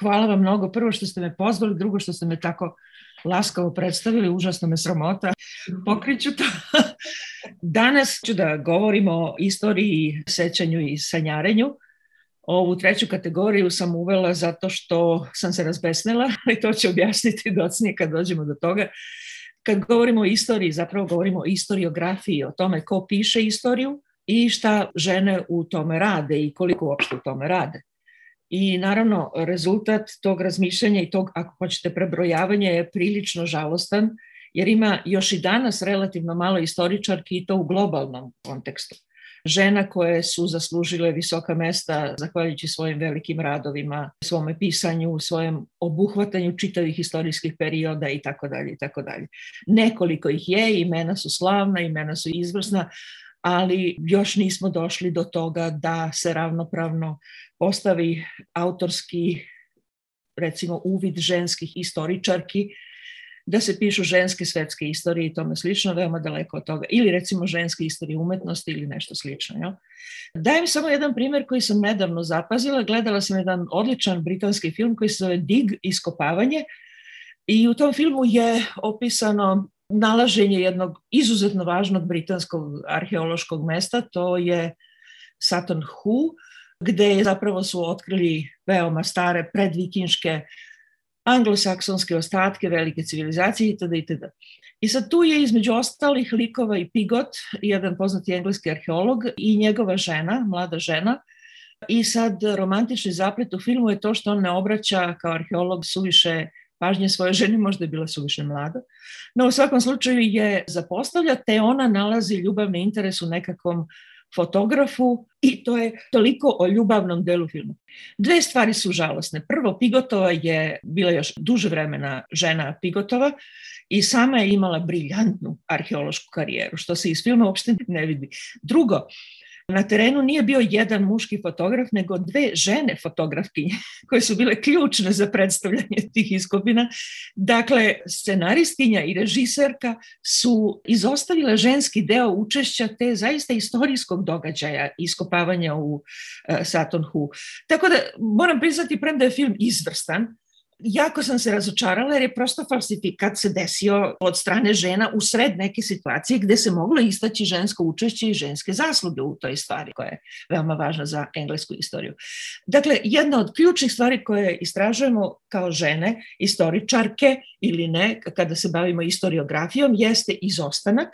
Hvala vam mnogo. Prvo što ste me pozvali, drugo što ste me tako laskavo predstavili, užasno me sramota. Pokriću to. Danas ću da govorimo o istoriji, sećanju i sanjarenju. Ovu treću kategoriju sam uvela zato što sam se razbesnila i to će objasniti docnije kad dođemo do toga. Kad govorimo o istoriji, zapravo govorimo o istoriografiji, o tome ko piše istoriju i šta žene u tome rade i koliko uopšte u tome rade. I naravno, rezultat tog razmišljanja i tog, ako hoćete, prebrojavanja je prilično žalostan, jer ima još i danas relativno malo istoričarki i to u globalnom kontekstu. Žena koje su zaslužile visoka mesta zahvaljujući svojim velikim radovima, svome pisanju, svojem obuhvatanju čitavih istorijskih perioda i tako dalje i tako dalje. Nekoliko ih je, imena su slavna, imena su izvrsna, ali još nismo došli do toga da se ravnopravno postavi autorski recimo uvid ženskih istoričarki da se pišu ženske svetske istorije i tome slično, veoma daleko od toga. Ili recimo ženske istorije umetnosti ili nešto slično. Ja? Dajem samo jedan primer koji sam nedavno zapazila. Gledala sam jedan odličan britanski film koji se zove Dig, iskopavanje. I u tom filmu je opisano nalaženje jednog izuzetno važnog britanskog arheološkog mesta, to je Sutton Hoo, gde je zapravo su otkrili veoma stare predvikinške anglosaksonske ostatke velike civilizacije itd. itd. I sad tu je između ostalih likova i Pigot, jedan poznati engleski arheolog i njegova žena, mlada žena, I sad romantični zaplet u filmu je to što on ne obraća kao arheolog suviše pažnje svoje žene, možda je bila suviše mlada. No u svakom slučaju je zapostavlja, te ona nalazi ljubavni interes u nekakvom fotografu i to je toliko o ljubavnom delu filmu. Dve stvari su žalosne. Prvo, Pigotova je bila još duže vremena žena Pigotova i sama je imala briljantnu arheološku karijeru, što se iz filma uopšte ne vidi. Drugo, Na terenu nije bio jedan muški fotograf, nego dve žene fotografkinje koje su bile ključne za predstavljanje tih iskopina. Dakle, scenaristinja i režiserka su izostavile ženski deo učešća te zaista istorijskog događaja iskopavanja u e, Saturn Hu. Tako da moram priznati, premda je film izvrstan, jako sam se razočarala jer je prosto falsifikat se desio od strane žena u sred neke situacije gde se moglo istaći žensko učešće i ženske zasluge u toj stvari koja je veoma važna za englesku istoriju. Dakle, jedna od ključnih stvari koje istražujemo kao žene, istoričarke ili ne, kada se bavimo istoriografijom, jeste izostanak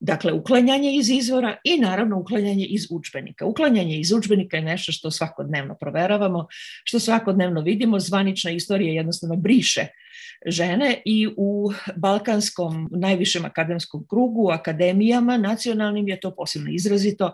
Dakle, uklanjanje iz izvora i naravno uklanjanje iz učbenika. Uklanjanje iz učbenika je nešto što svakodnevno proveravamo, što svakodnevno vidimo. Zvanična istorija jednostavno briše žene i u balkanskom najvišem akademskom krugu, akademijama nacionalnim je to posebno izrazito.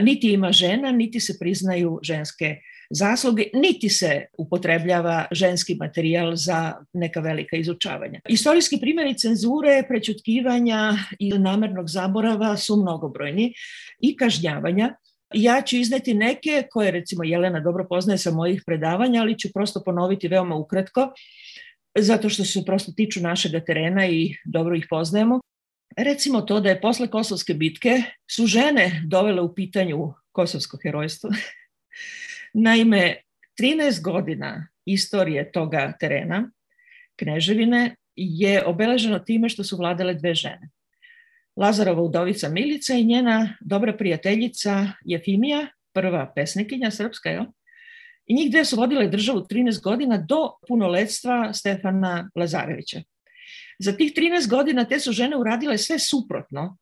Niti ima žena, niti se priznaju ženske zasluge, niti se upotrebljava ženski materijal za neka velika izučavanja. Istorijski primjeri cenzure, prećutkivanja i namernog zaborava su mnogobrojni i kažnjavanja. Ja ću izneti neke koje recimo Jelena dobro poznaje sa mojih predavanja, ali ću prosto ponoviti veoma ukratko, zato što se prosto tiču našeg terena i dobro ih poznajemo. Recimo to da je posle Kosovske bitke su žene dovele u pitanju kosovsko herojstvo Naime, 13 godina istorije toga terena, Kneževine, je obeleženo time što su vladale dve žene. Lazarova udovica Milica i njena dobra prijateljica Jefimija, prva pesnikinja srpska, jo? I njih dve su vodile državu 13 godina do punoletstva Stefana Lazarevića. Za tih 13 godina te su žene uradile sve suprotno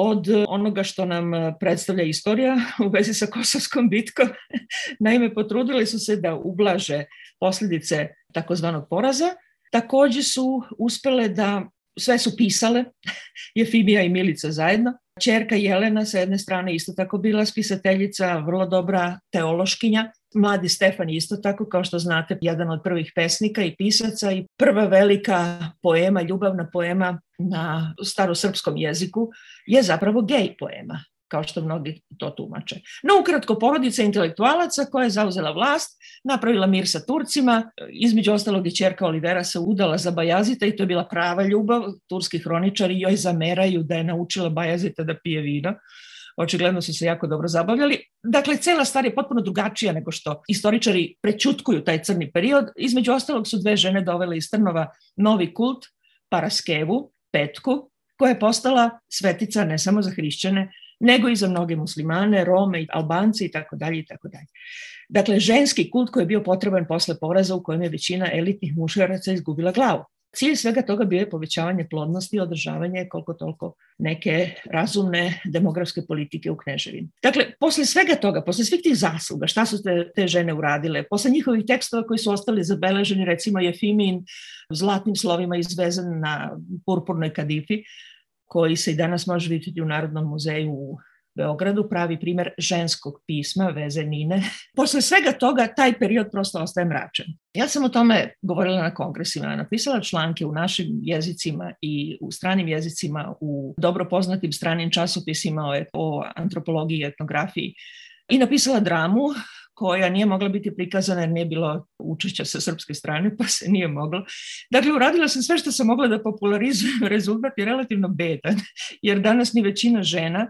od onoga što nam e, predstavlja istorija u vezi sa Kosovskom bitkom. Naime, potrudili su se da ublaže posljedice takozvanog poraza. Takođe su uspele da sve su pisale, Jefimija i Milica zajedno. Čerka Jelena sa jedne strane isto tako bila spisateljica, vrlo dobra teološkinja. Mladi Stefan isto tako, kao što znate, jedan od prvih pesnika i pisaca i prva velika poema, ljubavna poema na starosrpskom jeziku je zapravo gej poema kao što mnogi to tumače. No, ukratko, porodica intelektualaca koja je zauzela vlast, napravila mir sa Turcima, između ostalog je čerka Olivera se udala za Bajazita i to je bila prava ljubav. Turski hroničari joj zameraju da je naučila Bajazita da pije vino očigledno su se jako dobro zabavljali. Dakle, cela stvar je potpuno drugačija nego što istoričari prečutkuju taj crni period. Između ostalog su dve žene dovele iz Trnova novi kult, Paraskevu, Petku, koja je postala svetica ne samo za hrišćane, nego i za mnoge muslimane, Rome, Albance i tako dalje i tako dalje. Dakle, ženski kult koji je bio potreban posle poraza u kojem je većina elitnih muškaraca izgubila glavu. Cilj svega toga bio je povećavanje plodnosti i održavanje koliko toliko neke razumne demografske politike u Kneževini. Dakle, posle svega toga, posle svih tih zasluga, šta su te, te žene uradile, posle njihovih tekstova koji su ostali zabeleženi, recimo je Fimin zlatnim slovima izvezan na purpurnoj kadifi, koji se i danas može vidjeti u Narodnom muzeju u Beogradu, pravi primer ženskog pisma, veze Nine. Posle svega toga, taj period prosto ostaje mračan. Ja sam o tome govorila na kongresima, napisala članke u našim jezicima i u stranim jezicima, u dobro poznatim stranim časopisima o, o antropologiji i etnografiji i napisala dramu koja nije mogla biti prikazana jer nije bilo učešća sa srpske strane, pa se nije moglo. Dakle, uradila sam sve što sam mogla da popularizujem, rezultat je relativno bedan, jer danas ni većina žena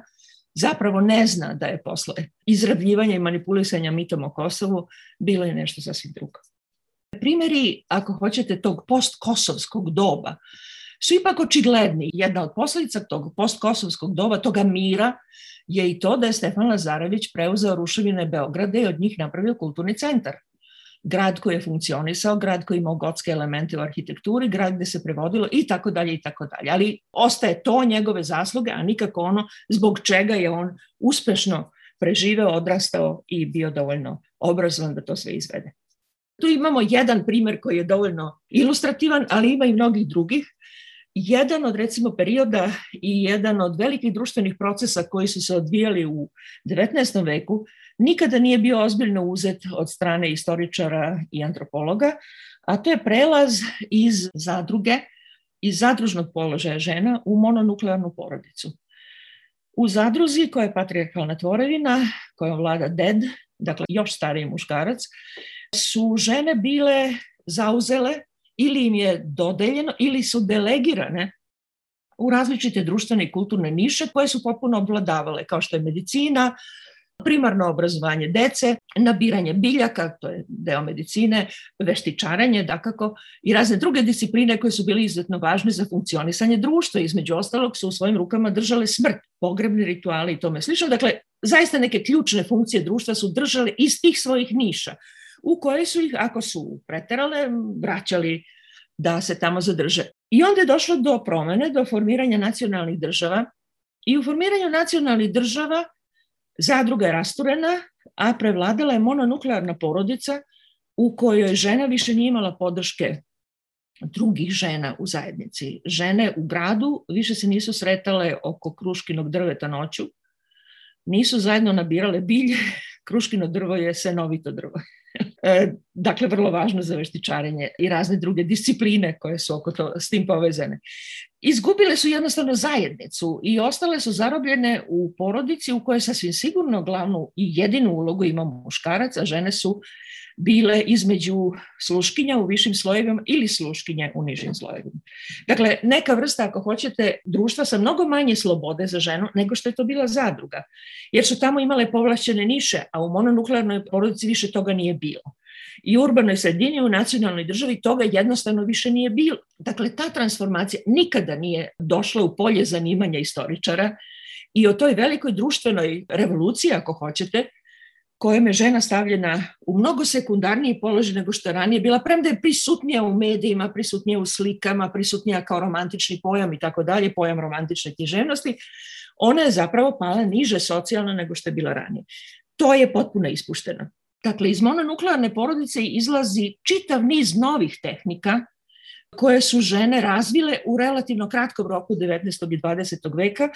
zapravo ne zna da je posle izrabljivanja i manipulisanja mitom o Kosovu bilo je nešto sasvim drugo. Primeri, ako hoćete, tog postkosovskog doba su ipak očigledni. Jedna od posledica tog postkosovskog doba, toga mira, je i to da je Stefan Lazarević preuzeo ruševine Beograda i od njih napravio kulturni centar. Grad koji je funkcionisao, grad koji imao gotske elemente u arhitekturi, grad gde se prevodilo i tako dalje i tako dalje. Ali ostaje to njegove zasluge, a nikako ono zbog čega je on uspešno preživeo, odrastao i bio dovoljno obrazovan da to sve izvede. Tu imamo jedan primer koji je dovoljno ilustrativan, ali ima i mnogih drugih jedan od recimo perioda i jedan od velikih društvenih procesa koji su se odvijali u 19. veku nikada nije bio ozbiljno uzet od strane istoričara i antropologa, a to je prelaz iz zadruge, iz zadružnog položaja žena u mononuklearnu porodicu. U zadruzi koja je patrijarkalna tvorevina, koja vlada ded, dakle još stariji muškarac, su žene bile zauzele ili im je dodeljeno ili su delegirane u različite društvene i kulturne niše koje su potpuno obladavale, kao što je medicina, primarno obrazovanje dece, nabiranje biljaka, to je deo medicine, veštičaranje, dakako, i razne druge discipline koje su bile izuzetno važne za funkcionisanje društva. Između ostalog su u svojim rukama držale smrt, pogrebni rituali i tome slično. Dakle, zaista neke ključne funkcije društva su držale iz tih svojih niša u koje su ih, ako su preterale, vraćali da se tamo zadrže. I onda je došlo do promene, do formiranja nacionalnih država i u formiranju nacionalnih država zadruga je rasturena, a prevladala je mononuklearna porodica u kojoj žena više nije imala podrške drugih žena u zajednici. Žene u gradu više se nisu sretale oko kruškinog drveta noću, nisu zajedno nabirale bilje, kruškino drvo je senovito drvo. E, dakle, vrlo važno za veštičarenje i razne druge discipline koje su oko to, s tim povezane. Izgubile su jednostavno zajednicu i ostale su zarobljene u porodici u kojoj sasvim sigurno glavnu i jedinu ulogu ima muškarac, a žene su bile između sluškinja u višim slojevima ili sluškinje u nižim slojevima. Dakle, neka vrsta, ako hoćete, društva sa mnogo manje slobode za ženu nego što je to bila zadruga, jer su tamo imale povlašćene niše, a u mononuklearnoj porodici više toga nije bilo. I u urbanoj sredini, u nacionalnoj državi toga jednostavno više nije bilo. Dakle, ta transformacija nikada nije došla u polje zanimanja istoričara i o toj velikoj društvenoj revoluciji, ako hoćete, kojem je žena stavljena u mnogo sekundarniji položaj nego što je ranije bila, premda je prisutnija u medijima, prisutnija u slikama, prisutnija kao romantični pojam i tako dalje, pojam romantične književnosti, ona je zapravo pala niže socijalno nego što je bila ranije. To je potpuno ispušteno. Dakle, iz mononuklearne porodice izlazi čitav niz novih tehnika koje su žene razvile u relativno kratkom roku 19. i 20. veka,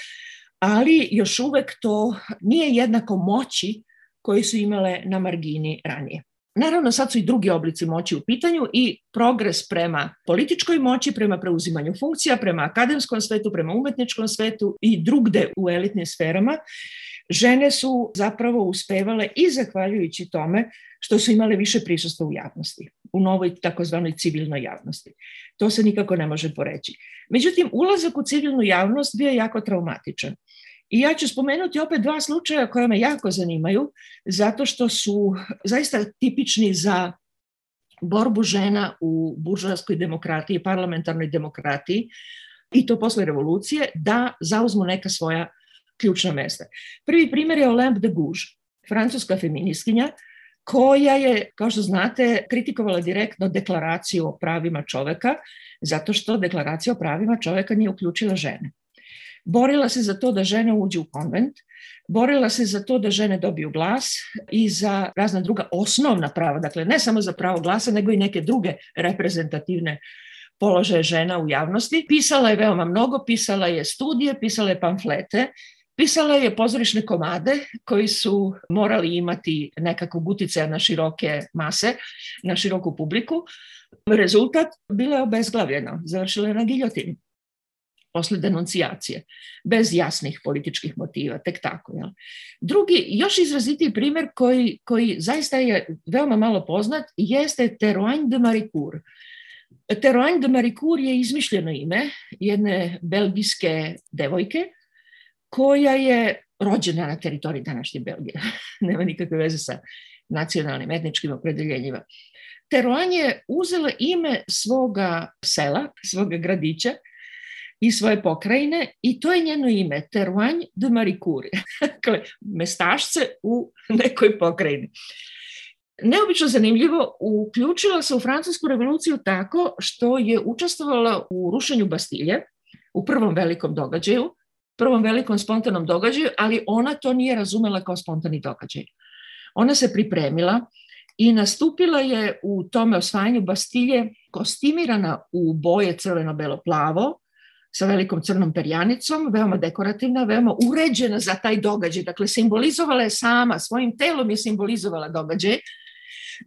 ali još uvek to nije jednako moći koji su imale na margini ranije. Naravno, sad su i drugi oblici moći u pitanju i progres prema političkoj moći, prema preuzimanju funkcija, prema akademskom svetu, prema umetničkom svetu i drugde u elitnim sferama, žene su zapravo uspevale i zahvaljujući tome što su imale više prisustva u javnosti, u novoj takozvanoj civilnoj javnosti. To se nikako ne može poreći. Međutim, ulazak u civilnu javnost bio je jako traumatičan I ja ću spomenuti opet dva slučaja koja me jako zanimaju, zato što su zaista tipični za borbu žena u buržoaskoj demokratiji, parlamentarnoj demokratiji, i to posle revolucije, da zauzmu neka svoja ključna mesta. Prvi primjer je Olympe de Gouges, francuska feministkinja, koja je, kao što znate, kritikovala direktno deklaraciju o pravima čoveka, zato što deklaracija o pravima čoveka nije uključila žene. Borila se za to da žene uđu u konvent, borila se za to da žene dobiju glas i za razna druga osnovna prava, dakle ne samo za pravo glasa, nego i neke druge reprezentativne položaje žena u javnosti. Pisala je veoma mnogo, pisala je studije, pisala je pamflete, pisala je pozorišne komade koji su morali imati nekakvog uticaja na široke mase, na široku publiku. Rezultat bila je obezglavljena, završila je na giljotini posle denuncijacije, bez jasnih političkih motiva, tek tako. Jel? Drugi, još izrazitiji primer koji, koji zaista je veoma malo poznat, jeste Teroigne de Maricourt. Teroigne de Maricourt je izmišljeno ime jedne belgijske devojke koja je rođena na teritoriji današnje Belgije. Nema nikakve veze sa nacionalnim etničkim opredeljenjima. Teroan je uzela ime svoga sela, svoga gradića, i svoje pokrajine i to je njeno ime, Teruanj de Maricourt, dakle, mestašce u nekoj pokrajini. Neobično zanimljivo, uključila se u francusku revoluciju tako što je učestvovala u rušenju Bastilje, u prvom velikom događaju, prvom velikom spontanom događaju, ali ona to nije razumela kao spontani događaj. Ona se pripremila i nastupila je u tome osvajanju Bastilje kostimirana u boje crveno-belo-plavo, sa velikom crnom perjanicom, veoma dekorativna, veoma uređena za taj događaj. Dakle, simbolizovala je sama, svojim telom je simbolizovala događaj.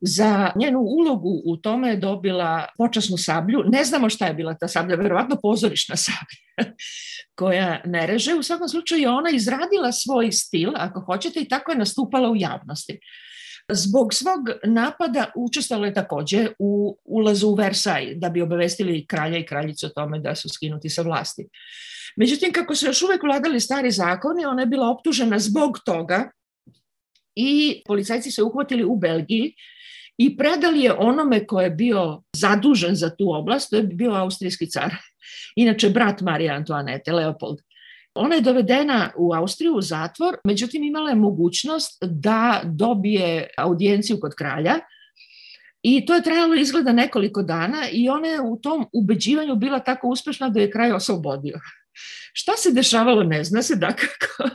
Za njenu ulogu u tome je dobila počasnu sablju. Ne znamo šta je bila ta sablja, verovatno pozorišna sablja koja ne reže. U svakom slučaju ona izradila svoj stil, ako hoćete, i tako je nastupala u javnosti. Zbog svog napada učestvalo je takođe u ulazu u Versaj da bi obavestili kralja i kraljicu o tome da su skinuti sa vlasti. Međutim, kako su još uvek vladali stari zakoni, ona je bila optužena zbog toga i policajci se uhvatili u Belgiji i predali je onome ko je bio zadužen za tu oblast, to je bio austrijski car. Inače, brat Marije Antoanete, Leopold. Ona je dovedena u Austriju u zatvor, međutim imala je mogućnost da dobije audijenciju kod kralja i to je trajalo izgleda nekoliko dana i ona je u tom ubeđivanju bila tako uspešna da je kraj oslobodio. Šta se dešavalo ne zna se dakako,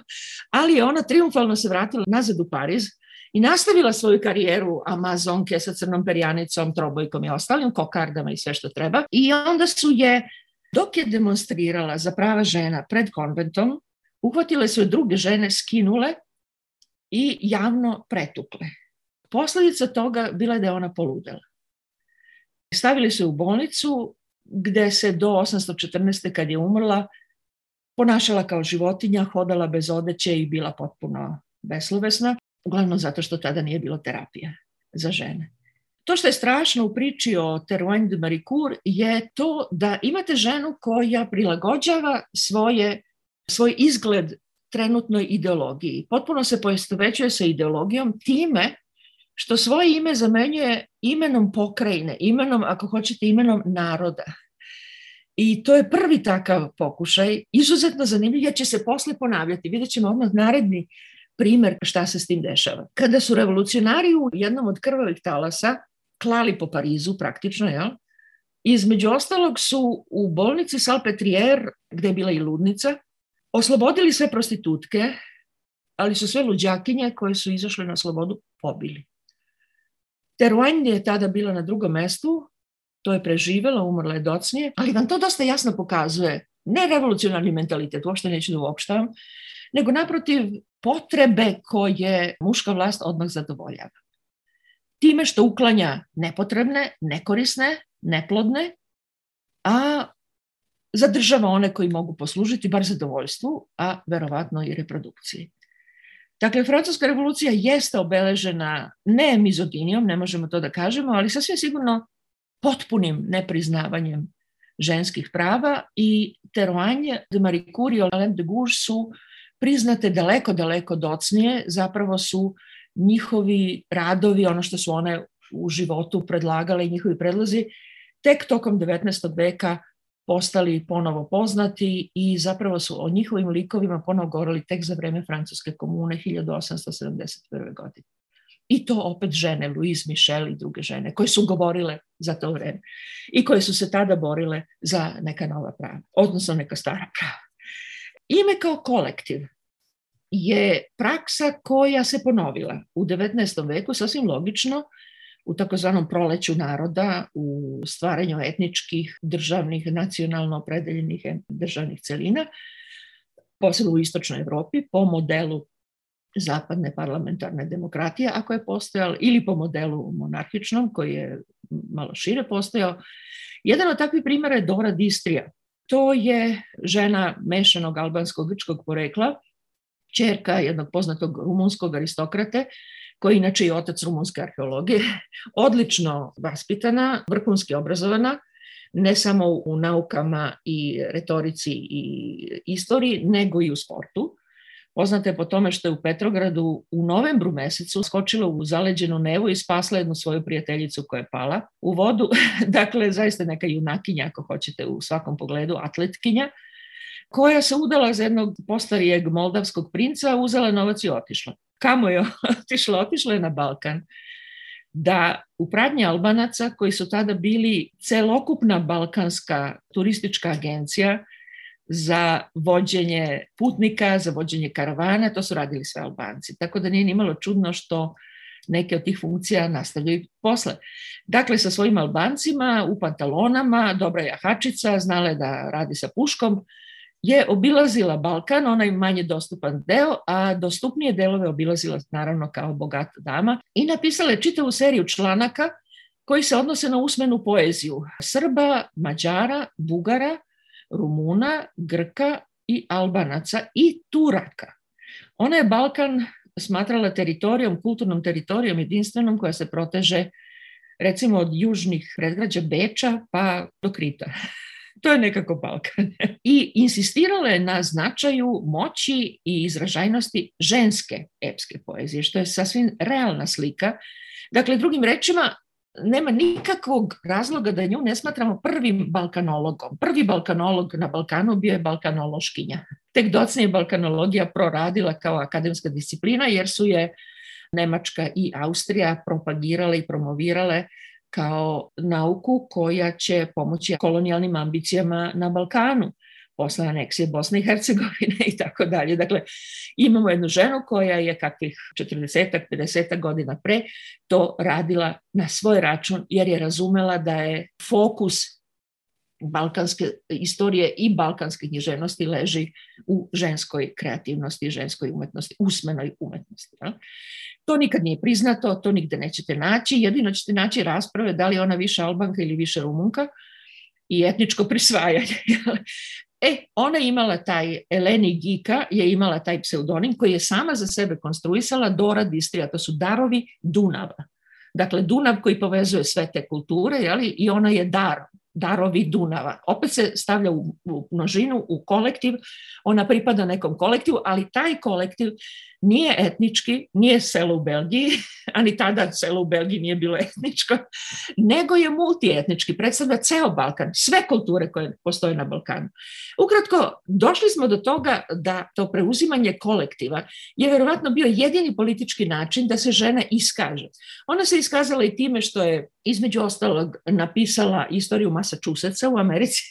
ali je ona triumfalno se vratila nazad u Pariz i nastavila svoju karijeru Amazonke sa crnom perjanicom, trobojkom i ostalim kokardama i sve što treba. I onda su je Dok je demonstrirala za prava žena pred konventom, uhvatile su je druge žene, skinule i javno pretukle. Posledica toga bila je da je ona poludela. Stavili su u bolnicu gde se do 814. kad je umrla ponašala kao životinja, hodala bez odeće i bila potpuno beslovesna, uglavnom zato što tada nije bilo terapije za žene. To što je strašno u priči o Teruanj de Maricourt je to da imate ženu koja prilagođava svoje, svoj izgled trenutnoj ideologiji. Potpuno se poistovećuje sa ideologijom time što svoje ime zamenjuje imenom pokrajine, imenom, ako hoćete, imenom naroda. I to je prvi takav pokušaj, izuzetno zanimljiv, jer će se posle ponavljati. Vidjet ćemo odmah naredni primer šta se s tim dešava. Kada su revolucionari u jednom od krvavih talasa klali po Parizu praktično, jel? Između ostalog su u bolnici Salpetriere, gde je bila i ludnica, oslobodili sve prostitutke, ali su sve luđakinje koje su izašle na slobodu pobili. Teruanj je tada bila na drugom mestu, to je preživela, umrla je docnije, ali vam to dosta jasno pokazuje ne revolucionarni mentalitet, uopšte neću da uopštavam, nego naprotiv potrebe koje muška vlast odmah zadovoljava time što uklanja nepotrebne, nekorisne, neplodne, a zadržava one koji mogu poslužiti bar zadovoljstvu, a verovatno i reprodukciji. Dakle, francuska revolucija jeste obeležena ne mizoginijom, ne možemo to da kažemo, ali sasvim sigurno potpunim nepriznavanjem ženskih prava i Teroanje de Marie Curie i Alain de Gouges su priznate daleko, daleko docnije, zapravo su njihovi radovi, ono što su one u životu predlagale i njihovi predlozi, tek tokom 19. veka postali ponovo poznati i zapravo su o njihovim likovima ponovo govorili tek za vreme Francuske komune 1871. godine. I to opet žene, Louise Michel i druge žene, koje su govorile za to vreme i koje su se tada borile za neka nova prava, odnosno neka stara prava. Ime kao kolektiv je praksa koja se ponovila u 19. veku, sasvim logično, u takozvanom proleću naroda, u stvaranju etničkih, državnih, nacionalno opredeljenih državnih celina, posebno u istočnoj Evropi, po modelu zapadne parlamentarne demokratije, ako je postojala, ili po modelu monarhičnom, koji je malo šire postojao. Jedan od takvih primjera je Dora Distrija. To je žena mešanog albanskog-grčkog porekla, čerka jednog poznatog rumunskog aristokrate, koji inače je otac rumunske arheologije, odlično vaspitana, vrhunski obrazovana, ne samo u naukama i retorici i istoriji, nego i u sportu. Poznata je po tome što je u Petrogradu u novembru mesecu skočila u zaleđenu nevu i spasla jednu svoju prijateljicu koja je pala u vodu. dakle, zaista neka junakinja, ako hoćete, u svakom pogledu, atletkinja, koja se udala za jednog postarijeg moldavskog princa, uzela novac i otišla. Kamo je otišla? Otišla je na Balkan. Da u pradnje Albanaca, koji su tada bili celokupna balkanska turistička agencija, za vođenje putnika, za vođenje karavana, to su radili sve Albanci. Tako da nije nimalo čudno što neke od tih funkcija nastavljaju posle. Dakle, sa svojim Albancima u pantalonama, dobra jahačica, znala je da radi sa puškom, je obilazila Balkan, onaj manje dostupan deo, a dostupnije delove obilazila naravno kao bogata dama i napisala je čitavu seriju članaka koji se odnose na usmenu poeziju Srba, Mađara, Bugara, Rumuna, Grka i Albanaca i Turaka. Ona je Balkan smatrala teritorijom, kulturnom teritorijom jedinstvenom koja se proteže recimo od južnih predgrađa Beča pa do Krita. to je nekako Balkan. I insistirala je na značaju moći i izražajnosti ženske epske poezije, što je sasvim realna slika. Dakle, drugim rečima, nema nikakvog razloga da nju ne smatramo prvim balkanologom. Prvi balkanolog na Balkanu bio je balkanološkinja. Tek docnije balkanologija proradila kao akademska disciplina jer su je Nemačka i Austrija propagirale i promovirale kao nauku koja će pomoći kolonijalnim ambicijama na Balkanu posle aneksije Bosne i Hercegovine i tako dalje. Dakle, imamo jednu ženu koja je kakvih 40 50 godina pre to radila na svoj račun jer je razumela da je fokus balkanske istorije i balkanske književnosti leži u ženskoj kreativnosti, ženskoj umetnosti, usmenoj umetnosti. To nikad nije priznato, to nigde nećete naći, jedino ćete naći rasprave da li ona više albanka ili više rumunka i etničko prisvajanje. E, ona je imala taj, Eleni Gika je imala taj pseudonim koji je sama za sebe konstruisala Dora Distrija, to su darovi Dunava. Dakle, Dunav koji povezuje sve te kulture, jeli? i ona je dar, darovi Dunava. Opet se stavlja u, u množinu, u kolektiv, ona pripada nekom kolektivu, ali taj kolektiv nije etnički, nije selo u Belgiji, ani tada selo u Belgiji nije bilo etničko, nego je multietnički, predstavlja ceo Balkan, sve kulture koje postoje na Balkanu. Ukratko, došli smo do toga da to preuzimanje kolektiva je verovatno bio jedini politički način da se žena iskaže. Ona se iskazala i time što je između ostalog napisala istoriju Massachusettsa u Americi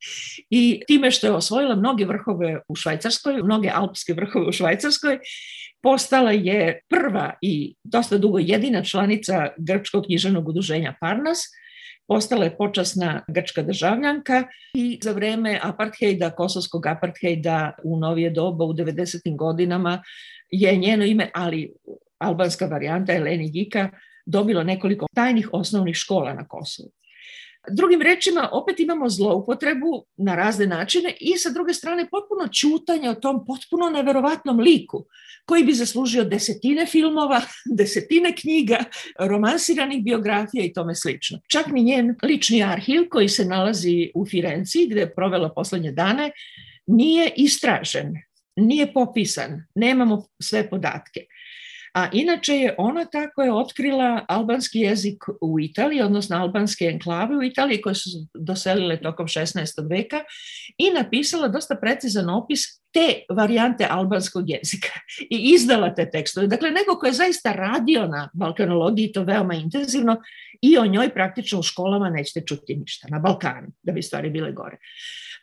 i time što je osvojila mnoge vrhove u Švajcarskoj, mnoge alpske vrhove u Švajcarskoj postala je prva i dosta dugo jedina članica Grčkog književnog udruženja Parnas, postala je počasna grčka državljanka i za vreme apartheida, kosovskog apartheida u novije doba u 90. godinama je njeno ime, ali albanska varijanta Eleni Gika, dobilo nekoliko tajnih osnovnih škola na Kosovu. Drugim rečima, opet imamo zloupotrebu na razne načine i sa druge strane potpuno čutanje o tom potpuno neverovatnom liku koji bi zaslužio desetine filmova, desetine knjiga, romansiranih biografija i tome slično. Čak ni njen lični arhiv koji se nalazi u Firenci gde je provela poslednje dane nije istražen nije popisan, nemamo sve podatke. A inače je ona tako je otkrila albanski jezik u Italiji, odnosno albanske enklave u Italiji koje su doselile tokom 16. veka i napisala dosta precizan opis te varijante albanskog jezika i izdala te tekstove. Dakle, neko ko je zaista radio na balkanologiji to veoma intenzivno i o njoj praktično u školama nećete čuti ništa, na Balkanu, da bi stvari bile gore.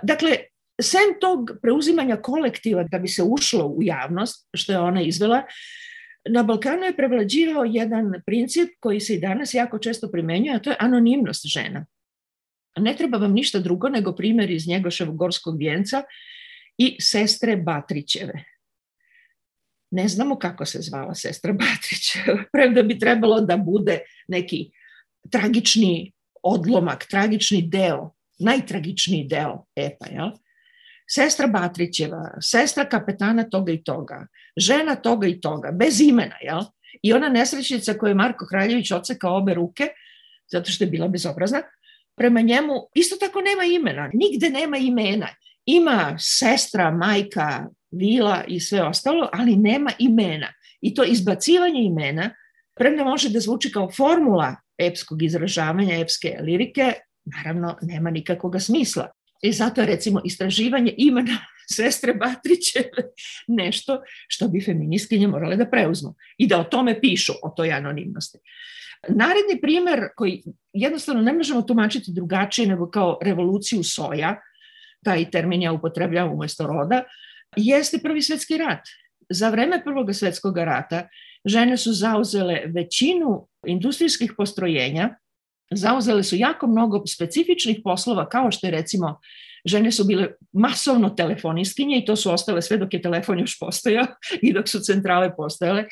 Dakle, sem tog preuzimanja kolektiva da bi se ušlo u javnost, što je ona izvela, na Balkanu je prevlađivao jedan princip koji se i danas jako često primenjuje, a to je anonimnost žena. Ne treba vam ništa drugo nego primjer iz Njegoševog gorskog vijenca i sestre Batrićeve. Ne znamo kako se zvala sestra Batrićeva, premda bi trebalo da bude neki tragični odlomak, tragični deo, najtragičniji deo epa, jel? Sestra Batrićeva, sestra kapetana toga i toga, žena toga i toga, bez imena, jel? I ona nesrećnica koju je Marko Kraljević ocekao obe ruke, zato što je bila bezobrazna, prema njemu isto tako nema imena, nigde nema imena. Ima sestra, majka, vila i sve ostalo, ali nema imena. I to izbacivanje imena premda može da zvuči kao formula epskog izražavanja, epske lirike, naravno nema nikakvog smisla. I zato je recimo istraživanje imena sestre Batriće nešto što bi feministkinje morale da preuzmu i da o tome pišu, o toj anonimnosti. Naredni primer koji jednostavno ne možemo tumačiti drugačije nego kao revoluciju soja, taj termin ja upotrebljavam umesto roda, jeste prvi svetski rat. Za vreme prvog svetskog rata žene su zauzele većinu industrijskih postrojenja zauzele su jako mnogo specifičnih poslova, kao što je recimo žene su bile masovno telefonistkinje i to su ostale sve dok je telefon još postojao i dok su centrale postojale.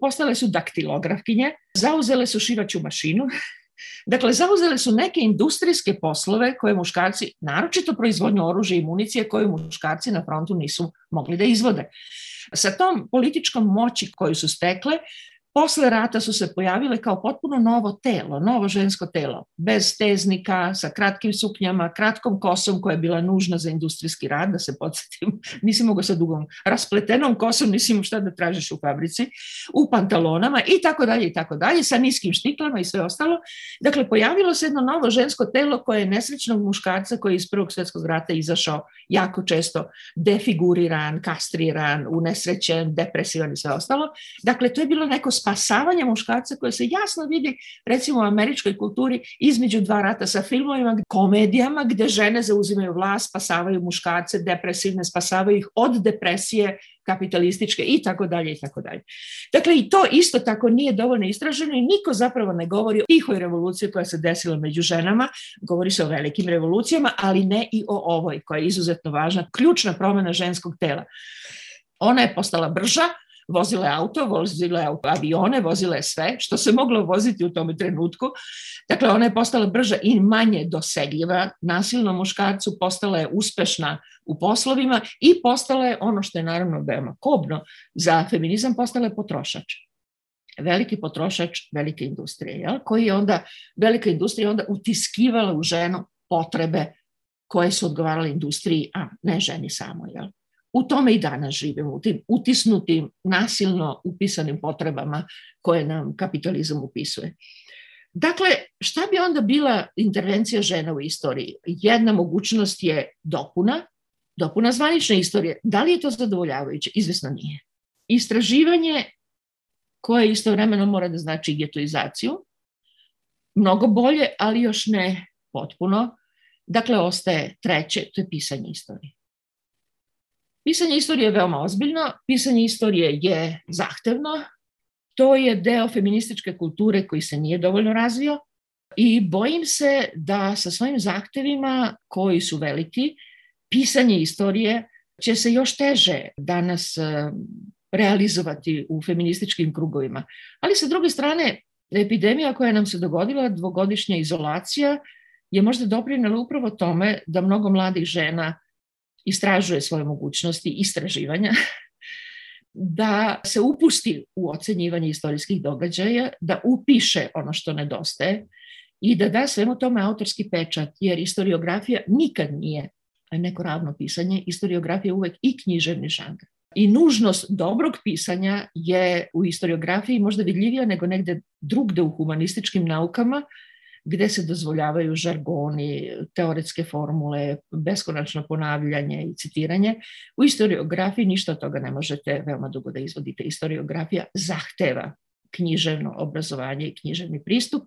Postale su daktilografkinje, zauzele su širaću mašinu, Dakle, zauzele su neke industrijske poslove koje muškarci, naročito proizvodnju oružja i municije, koje muškarci na frontu nisu mogli da izvode. Sa tom političkom moći koju su stekle, Posle rata su se pojavile kao potpuno novo telo, novo žensko telo, bez teznika, sa kratkim suknjama, kratkom kosom koja je bila nužna za industrijski rad, da se podsjetim, nisi mogao sa dugom raspletenom kosom, nisi imao šta da tražiš u fabrici, u pantalonama i tako dalje i tako dalje, sa niskim štiklama i sve ostalo. Dakle, pojavilo se jedno novo žensko telo koje je nesrećnog muškarca koji je iz Prvog svetskog rata izašao jako često defiguriran, kastriran, unesrećen, depresivan i sve ostalo. Dakle, to je bilo neko spasavanja muškarca koje se jasno vidi recimo u američkoj kulturi između dva rata sa filmovima, komedijama gde žene zauzimaju vlast, spasavaju muškarce, depresivne, spasavaju ih od depresije kapitalističke i tako dalje i tako dalje. Dakle, i to isto tako nije dovoljno istraženo i niko zapravo ne govori o tihoj revoluciji koja se desila među ženama, govori se o velikim revolucijama, ali ne i o ovoj koja je izuzetno važna, ključna promena ženskog tela. Ona je postala brža, vozile auto, vozile avione, vozile sve što se moglo voziti u tom trenutku. Dakle, ona je postala brža i manje dosegljiva nasilno muškarcu, postala je uspešna u poslovima i postala je ono što je naravno veoma kobno za feminizam, postala je potrošač veliki potrošač velike industrije, jel? koji je onda, velika industrija onda utiskivala u ženu potrebe koje su odgovarale industriji, a ne ženi samo. Jel? U tome i danas živimo, u tim utisnutim, nasilno upisanim potrebama koje nam kapitalizam upisuje. Dakle, šta bi onda bila intervencija žena u istoriji? Jedna mogućnost je dopuna, dopuna zvanične istorije. Da li je to zadovoljavajuće? Izvesno nije. Istraživanje koje istovremeno mora da znači getoizaciju, mnogo bolje, ali još ne potpuno. Dakle, ostaje treće, to je pisanje istorije. Pisanje istorije je veoma ozbiljno, pisanje istorije je zahtevno, to je deo feminističke kulture koji se nije dovoljno razvio i bojim se da sa svojim zahtevima koji su veliki, pisanje istorije će se još teže danas e, realizovati u feminističkim krugovima. Ali sa druge strane, epidemija koja nam se dogodila, dvogodišnja izolacija, je možda doprinela upravo tome da mnogo mladih žena istražuje svoje mogućnosti istraživanja, da se upusti u ocenjivanje istorijskih događaja, da upiše ono što nedostaje i da da svemu tome autorski pečat, jer istoriografija nikad nije neko ravno pisanje, istoriografija je uvek i književni žanr. I nužnost dobrog pisanja je u historiografiji možda vidljivija nego negde drugde u humanističkim naukama, gde se dozvoljavaju žargoni, teoretske formule, beskonačno ponavljanje i citiranje. U historiografiji ništa od toga ne možete veoma dugo da izvodite. Historiografija zahteva književno obrazovanje i književni pristup.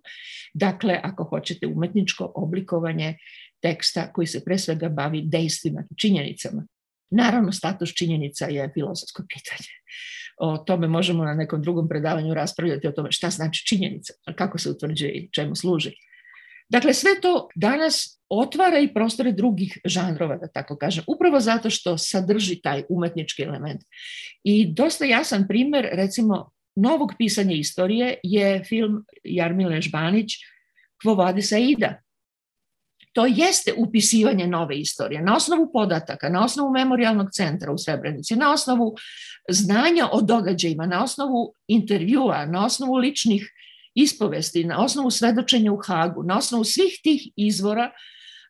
Dakle, ako hoćete umetničko oblikovanje teksta koji se pre svega bavi dejstvima, činjenicama. Naravno, status činjenica je filozofsko pitanje. O tome možemo na nekom drugom predavanju raspravljati o tome šta znači činjenica, kako se utvrđuje i čemu služi. Dakle, sve to danas otvara i prostore drugih žanrova, da tako kažem, upravo zato što sadrži taj umetnički element. I dosta jasan primer, recimo, novog pisanja istorije je film Jarmile Žbanić vadi sa Ida, to jeste upisivanje nove istorije na osnovu podataka, na osnovu memorialnog centra u Srebrenici, na osnovu znanja o događajima, na osnovu intervjua, na osnovu ličnih ispovesti, na osnovu svedočenja u Hagu, na osnovu svih tih izvora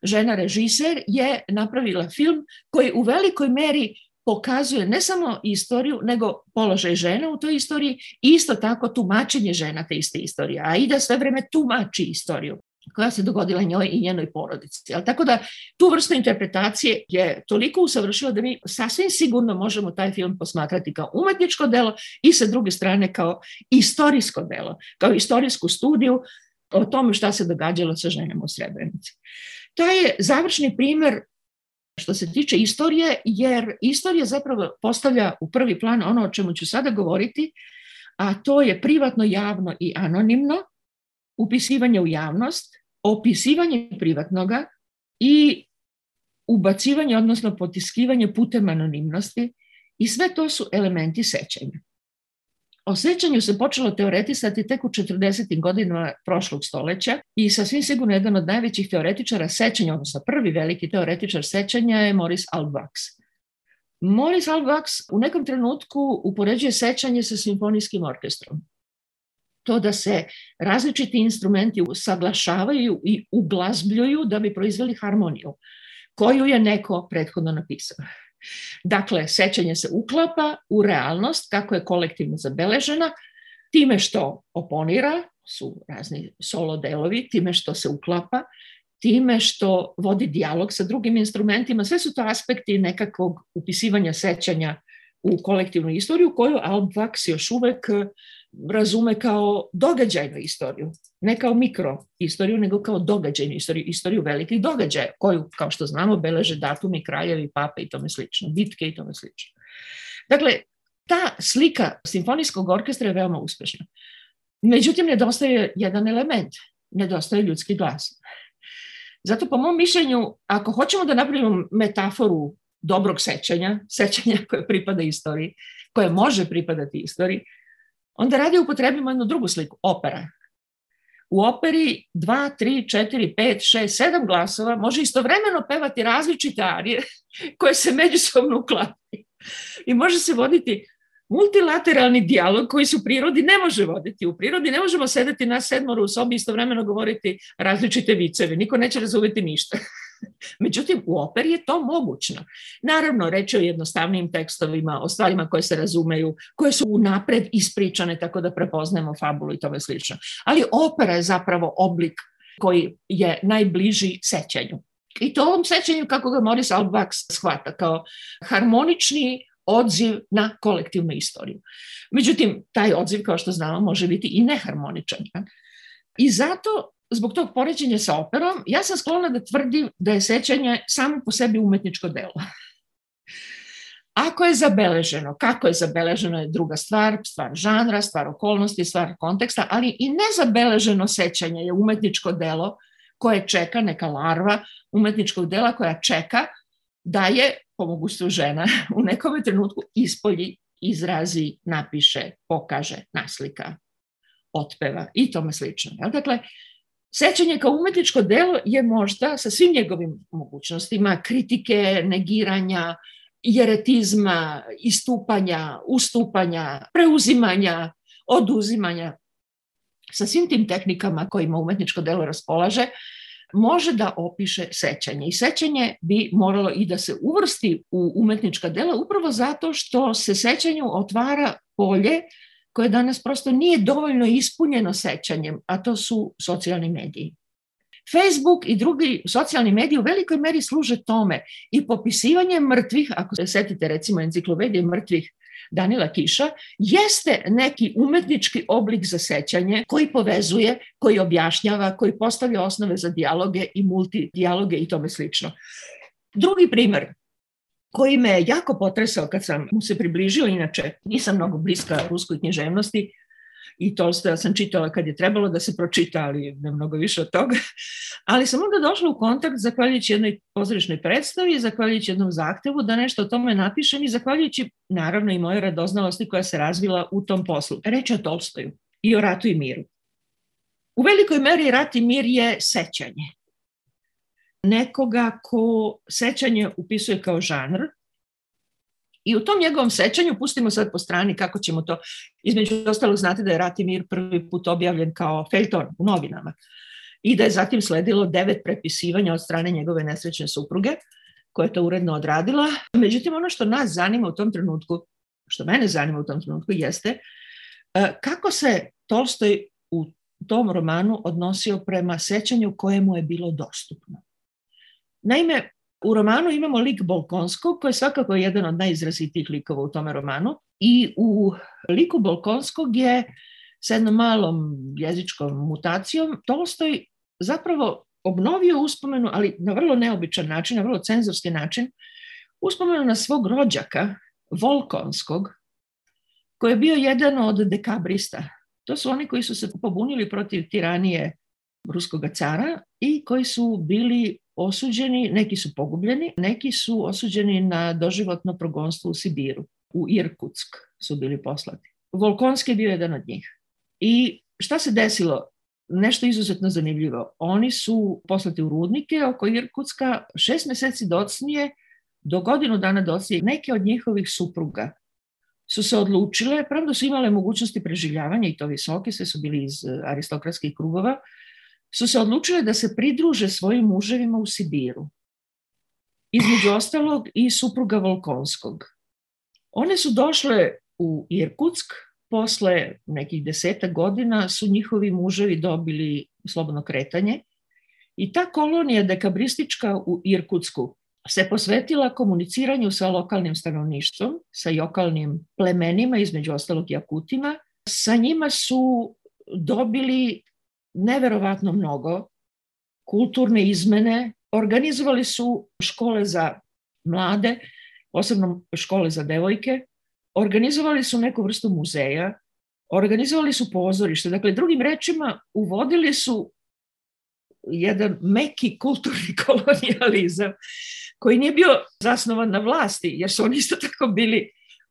žena režiser je napravila film koji u velikoj meri pokazuje ne samo istoriju, nego položaj žena u toj istoriji i isto tako tumačenje žena te iste istorije. A Ida sve vreme tumači istoriju koja se dogodila njoj i njenoj porodici. Ali tako da tu vrstu interpretacije je toliko usavršila da mi sasvim sigurno možemo taj film posmatrati kao umetničko delo i sa druge strane kao istorijsko delo, kao istorijsku studiju o tome šta se događalo sa ženama u Srebrenici. To je završni primer što se tiče istorije, jer istorija zapravo postavlja u prvi plan ono o čemu ću sada govoriti, a to je privatno, javno i anonimno, upisivanje u javnost, opisivanje privatnoga i ubacivanje, odnosno potiskivanje putem anonimnosti i sve to su elementi sećanja. O sećanju se počelo teoretisati tek u 40. godinama prošlog stoleća i sasvim sigurno jedan od najvećih teoretičara sećanja, odnosno prvi veliki teoretičar sećanja je Maurice Alvax. Maurice Alvax u nekom trenutku upoređuje sećanje sa simfonijskim orkestrom to da se različiti instrumenti usaglašavaju i uglazbljuju da bi proizveli harmoniju koju je neko prethodno napisao. Dakle, sećanje se uklapa u realnost kako je kolektivno zabeležena, time što oponira, su razni solo delovi, time što se uklapa, time što vodi dijalog sa drugim instrumentima, sve su to aspekti nekakvog upisivanja sećanja u kolektivnu istoriju koju Albax još uvek razume kao događajnu istoriju, ne kao mikro istoriju, nego kao događajnu istoriju, istoriju velikih događaja, koju, kao što znamo, beleže datumi, kraljevi, pape i tome slično, bitke i tome slično. Dakle, ta slika simfonijskog orkestra je veoma uspešna. Međutim, nedostaje jedan element, nedostaje ljudski glas. Zato, po mom mišljenju, ako hoćemo da napravimo metaforu dobrog sećanja, sećanja koje pripada istoriji, koje može pripadati istoriji, onda radi upotrebimo jednu drugu sliku, opera. U operi 2, 3, 4, 5, 6, 7 glasova može istovremeno pevati različite arije koje se međusobno uklapaju. I može se voditi multilateralni dijalog koji se u prirodi ne može voditi. U prirodi ne možemo sedeti na sedmoru u sobi i istovremeno govoriti različite viceve. Niko neće razumeti ništa. Međutim, u operi je to mogućno. Naravno, reći o jednostavnim tekstovima, o stvarima koje se razumeju, koje su unapred ispričane tako da prepoznajemo fabulu i tome slično. Ali opera je zapravo oblik koji je najbliži sećanju. I to ovom sećanju kako ga Morris Albax shvata kao harmonični odziv na kolektivnu istoriju. Međutim, taj odziv, kao što znamo, može biti i neharmoničan. I zato zbog tog poređenja sa operom, ja sam sklona da tvrdim da je sećanje samo po sebi umetničko delo. Ako je zabeleženo, kako je zabeleženo je druga stvar, stvar žanra, stvar okolnosti, stvar konteksta, ali i nezabeleženo sećanje je umetničko delo koje čeka neka larva umetničkog dela koja čeka da je, po mogućstvu žena, u nekom trenutku ispolji, izrazi, napiše, pokaže, naslika, otpeva i tome slično. Dakle, Sećanje kao umetničko delo je možda sa svim njegovim mogućnostima kritike, negiranja, jeretizma, istupanja, ustupanja, preuzimanja, oduzimanja, sa svim tim tehnikama kojima umetničko delo raspolaže, može da opiše sećanje. I sećanje bi moralo i da se uvrsti u umetnička dela upravo zato što se sećanju otvara polje koje danas prosto nije dovoljno ispunjeno sećanjem, a to su socijalni mediji. Facebook i drugi socijalni mediji u velikoj meri služe tome i popisivanje mrtvih, ako se setite recimo enciklopedije mrtvih Danila Kiša, jeste neki umetnički oblik za sećanje koji povezuje, koji objašnjava, koji postavlja osnove za dijaloge i multidijaloge i tome slično. Drugi primer, koji me jako potresao kad sam mu se približio, inače nisam mnogo bliska ruskoj književnosti, i Tolstoja sam čitala kad je trebalo da se pročita, ali ne mnogo više od toga. Ali sam onda došla u kontakt zahvaljujući jednoj pozorišnoj predstavi, zahvaljujući jednom zahtevu da nešto o tome napišem i zahvaljujući naravno i moje radoznalosti koja se razvila u tom poslu. Reč o Tolstoju i o ratu i miru. U velikoj meri rat i mir je sećanje. Nekoga ko sećanje upisuje kao žanr, I u tom njegovom sećanju, pustimo sad po strani kako ćemo to, između ostalog znate da je Rat i mir prvi put objavljen kao Felton u novinama i da je zatim sledilo devet prepisivanja od strane njegove nesrećne supruge, koja je to uredno odradila. Međutim, ono što nas zanima u tom trenutku, što mene zanima u tom trenutku, jeste e, kako se Tolstoj u tom romanu odnosio prema sećanju kojemu je bilo dostupno. Naime, U romanu imamo lik Bolkonskog, koji je svakako jedan od najizrazitijih likova u tome romanu. I u liku Bolkonskog je sa jednom malom jezičkom mutacijom Tolstoj zapravo obnovio uspomenu, ali na vrlo neobičan način, na vrlo cenzorski način, uspomenu na svog rođaka, Volkonskog, koji je bio jedan od dekabrista. To su oni koji su se pobunili protiv tiranije ruskog cara i koji su bili osuđeni, neki su pogubljeni, neki su osuđeni na doživotno progonstvo u Sibiru. U Irkutsk su bili poslati. Volkonski je bio jedan od njih. I šta se desilo? Nešto izuzetno zanimljivo. Oni su poslati u rudnike oko Irkutska šest meseci docnije, do godinu dana docnije, neke od njihovih supruga su se odlučile, pravda su imale mogućnosti preživljavanja i to visoke, sve su bili iz aristokratskih krugova, su se odlučile da se pridruže svojim muževima u Sibiru. Između ostalog i supruga Volkonskog. One su došle u Irkutsk, posle nekih deseta godina su njihovi muževi dobili slobodno kretanje i ta kolonija dekabristička u Irkutsku se posvetila komuniciranju sa lokalnim stanovništvom, sa lokalnim plemenima, između ostalog Jakutima. Sa njima su dobili neverovatno mnogo, kulturne izmene, organizovali su škole za mlade, posebno škole za devojke, organizovali su neku vrstu muzeja, organizovali su pozorište, dakle drugim rečima uvodili su jedan meki kulturni kolonijalizam koji nije bio zasnovan na vlasti, jer su oni isto tako bili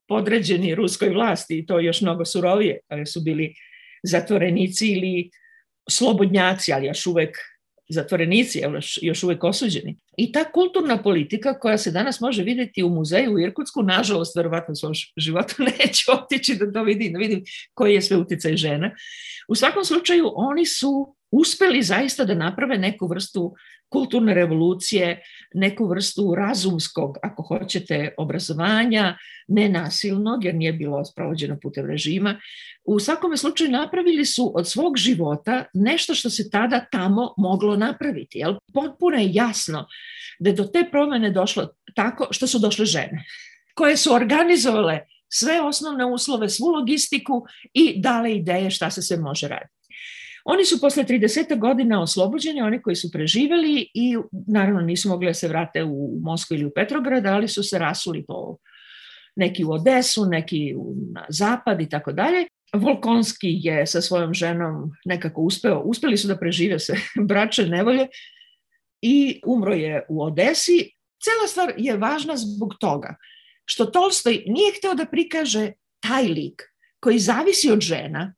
podređeni ruskoj vlasti i to još mnogo surovije, ali su bili zatvorenici ili slobodnjaci, ali još uvek zatvorenici, još, uvek osuđeni. I ta kulturna politika koja se danas može videti u muzeju u Irkutsku, nažalost, verovatno svom životu otići da to vidim, da vidim koji je sve uticaj žena. U svakom slučaju, oni su uspeli zaista da naprave neku vrstu kulturne revolucije, neku vrstu razumskog, ako hoćete, obrazovanja, nenasilnog, jer nije bilo sprovođeno putem režima. U svakome slučaju napravili su od svog života nešto što se tada tamo moglo napraviti. Jel? Potpuno je jasno da je do te promene došlo tako što su došle žene, koje su organizovale sve osnovne uslove, svu logistiku i dale ideje šta se sve može raditi. Oni su posle 30 godina oslobođeni, oni koji su preživeli i naravno nisu mogli da se vrate u Moskvu ili u Petrograd, ali su se rasuli po neki u Odesu, neki na zapad i tako dalje. Volkonski je sa svojom ženom nekako uspeo, uspeli su da prežive se brače nevolje i umro je u Odesi. Cela stvar je važna zbog toga što Tolstoj nije hteo da prikaže taj lik koji zavisi od žena,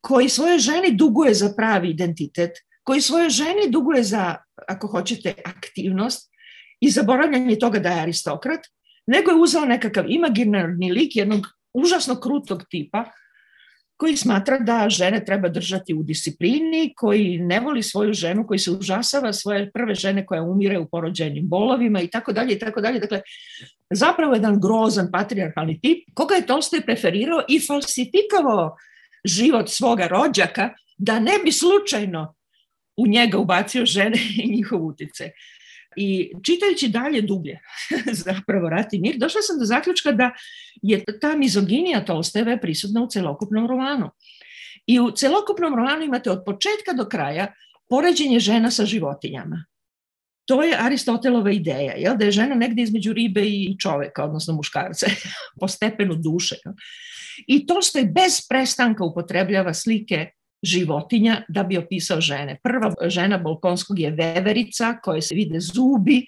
koji svoje ženi duguje za pravi identitet, koji svoje ženi duguje za, ako hoćete, aktivnost i zaboravljanje toga da je aristokrat, nego je uzao nekakav imaginarni lik jednog užasno krutog tipa koji smatra da žene treba držati u disciplini, koji ne voli svoju ženu, koji se užasava svoje prve žene koja umire u porođajnim bolovima i tako dalje i tako dalje. Dakle, zapravo jedan grozan patrijarhalni tip koga je Tolstoj preferirao i falsifikovao život svoga rođaka da ne bi slučajno u njega ubacio žene i njihov utice. I čitajući dalje dublje, zapravo Rat i mir, došla sam do zaključka da je ta mizoginija Tolsteve prisutna u celokupnom romanu. I u celokupnom romanu imate od početka do kraja poređenje žena sa životinjama. To je Aristotelova ideja, jel? da je žena negde između ribe i čoveka, odnosno muškarca, po stepenu duše. Jel? I Tolstoj bez prestanka upotrebljava slike životinja da bi opisao žene. Prva žena Bolkonskog je veverica koja se vide zubi,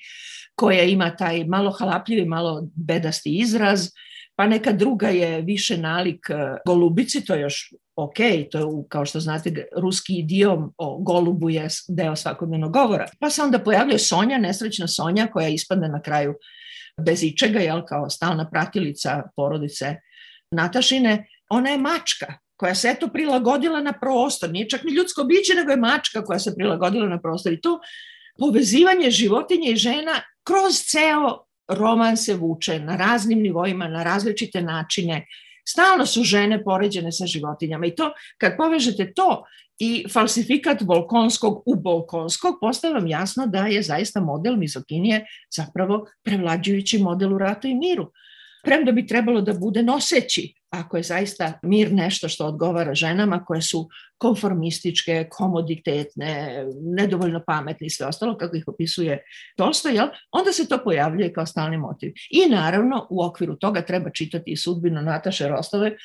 koja ima taj malo halapljivi, malo bedasti izraz, pa neka druga je više nalik e, golubici, to je još ok, to je kao što znate ruski idiom o golubu je deo svakodnevnog govora. Pa se onda pojavljuje Sonja, nesrećna Sonja koja ispadne na kraju bez ičega, jel, kao stalna pratilica porodice Natašine. Ona je mačka, koja se eto prilagodila na prostor, nije čak ni ljudsko biće, nego je mačka koja se prilagodila na prostor. I to povezivanje životinje i žena kroz ceo roman se vuče na raznim nivoima, na različite načine. Stalno su žene poređene sa životinjama i to, kad povežete to i falsifikat Volkonskog u Bolkonskog, postaje vam jasno da je zaista model mizoginije zapravo prevlađujući model u ratu i miru premda bi trebalo da bude noseći, ako je zaista mir nešto što odgovara ženama koje su konformističke, komoditetne, nedovoljno pametne i sve ostalo, kako ih opisuje Tolstoj, jel? onda se to pojavljuje kao stalni motiv. I naravno, u okviru toga treba čitati i sudbinu Nataše Rostove,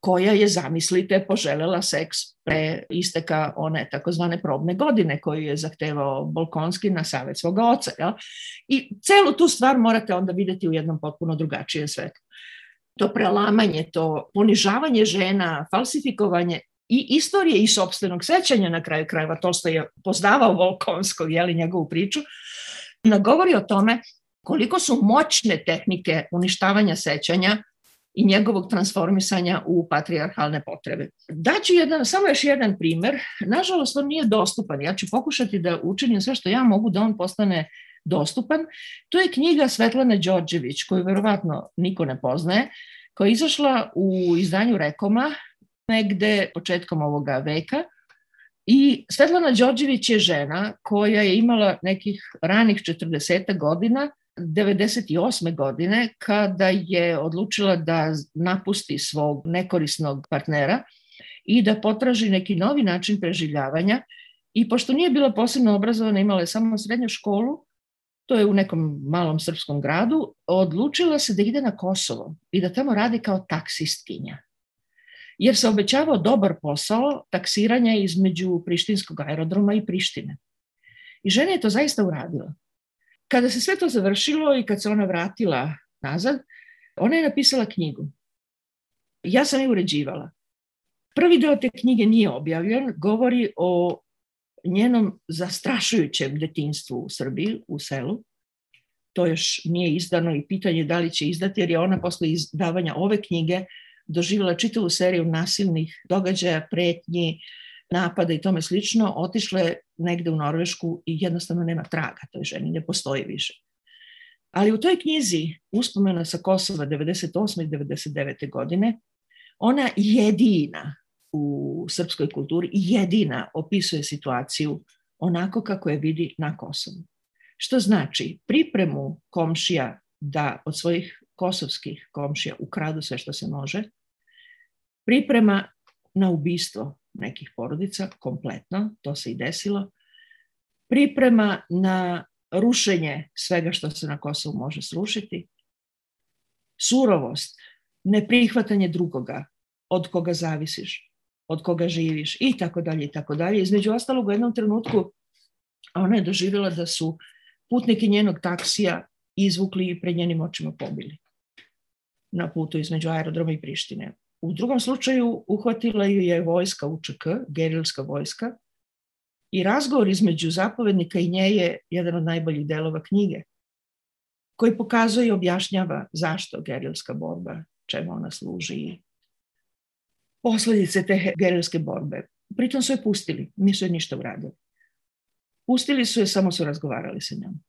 koja je, zamislite, poželela seks pre isteka one takozvane probne godine koju je zahtevao Bolkonski na savet svoga oca. Jel? I celu tu stvar morate onda videti u jednom potpuno drugačijem svetu. To prelamanje, to ponižavanje žena, falsifikovanje i istorije i sobstvenog sećanja na kraju krajeva, što je poznavao Volkonskog, jeli njegovu priču, nagovori o tome koliko su moćne tehnike uništavanja sećanja i njegovog transformisanja u patrijarhalne potrebe. Daću jedan, samo još jedan primer. Nažalost, on nije dostupan. Ja ću pokušati da učinim sve što ja mogu da on postane dostupan. To je knjiga Svetlane Đorđević, koju verovatno niko ne poznaje, koja je izašla u izdanju Rekoma negde početkom ovoga veka. I Svetlana Đorđević je žena koja je imala nekih ranih 40 godina 98. godine kada je odlučila da napusti svog nekorisnog partnera i da potraži neki novi način preživljavanja i pošto nije bila posebno obrazovana, imala je samo srednju školu, to je u nekom malom srpskom gradu, odlučila se da ide na Kosovo i da tamo radi kao taksistkinja. Jer se obećavao dobar posao taksiranja između Prištinskog aerodroma i Prištine. I žena je to zaista uradila. Kada se sve to završilo i kad se ona vratila nazad, ona je napisala knjigu. Ja sam je uređivala. Prvi deo te knjige nije objavljen, govori o njenom zastrašujućem detinstvu u Srbiji, u selu. To još nije izdano i pitanje da li će izdati, jer je ona posle izdavanja ove knjige doživjela čitavu seriju nasilnih događaja, pretnji, napada i tome slično, otišle negde u Norvešku i jednostavno nema traga toj ženi, ne postoji više. Ali u toj knjizi uspomena sa Kosova 98. i 99. godine, ona jedina u srpskoj kulturi jedina opisuje situaciju onako kako je vidi na Kosovu. Što znači pripremu komšija da od svojih kosovskih komšija ukradu sve što se može, priprema na ubistvo nekih porodica, kompletno, to se i desilo, priprema na rušenje svega što se na Kosovu može srušiti, surovost, neprihvatanje drugoga, od koga zavisiš, od koga živiš i tako dalje i tako dalje. Između ostalog u jednom trenutku ona je doživjela da su putniki njenog taksija izvukli i pred njenim očima pobili na putu između aerodroma i Prištine. U drugom slučaju uhvatila ju je vojska UČK, gerilska vojska, i razgovor između zapovednika i nje je jedan od najboljih delova knjige, koji pokazuje i objašnjava zašto gerilska borba, čemu ona služi posledice te gerilske borbe. Pritom su je pustili, nisu je ništa uradili. Pustili su je, samo su razgovarali sa njom.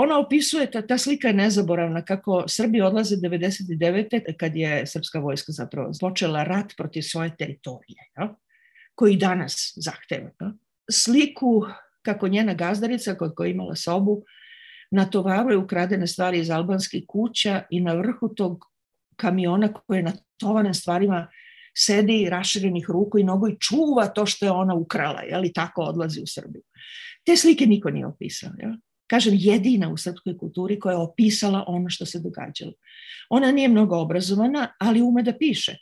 Ona opisuje, ta, ta slika je nezaboravna, kako Srbi odlaze 99. kad je srpska vojska zapravo počela rat protiv svoje teritorije, ja? koji danas zahteva. Ja? Sliku kako njena gazdarica, koja imala sobu, natovaruje ukradene stvari iz albanskih kuća i na vrhu tog kamiona koji je natovaran stvarima sedi raširenih ruku i nogu i čuva to što je ona ukrala, jel, i tako odlazi u Srbiju. Te slike niko nije opisao. Jel? Kažem, jedina u srpskoj kulturi koja je opisala ono što se događalo. Ona nije mnogo obrazovana, ali ume da piše.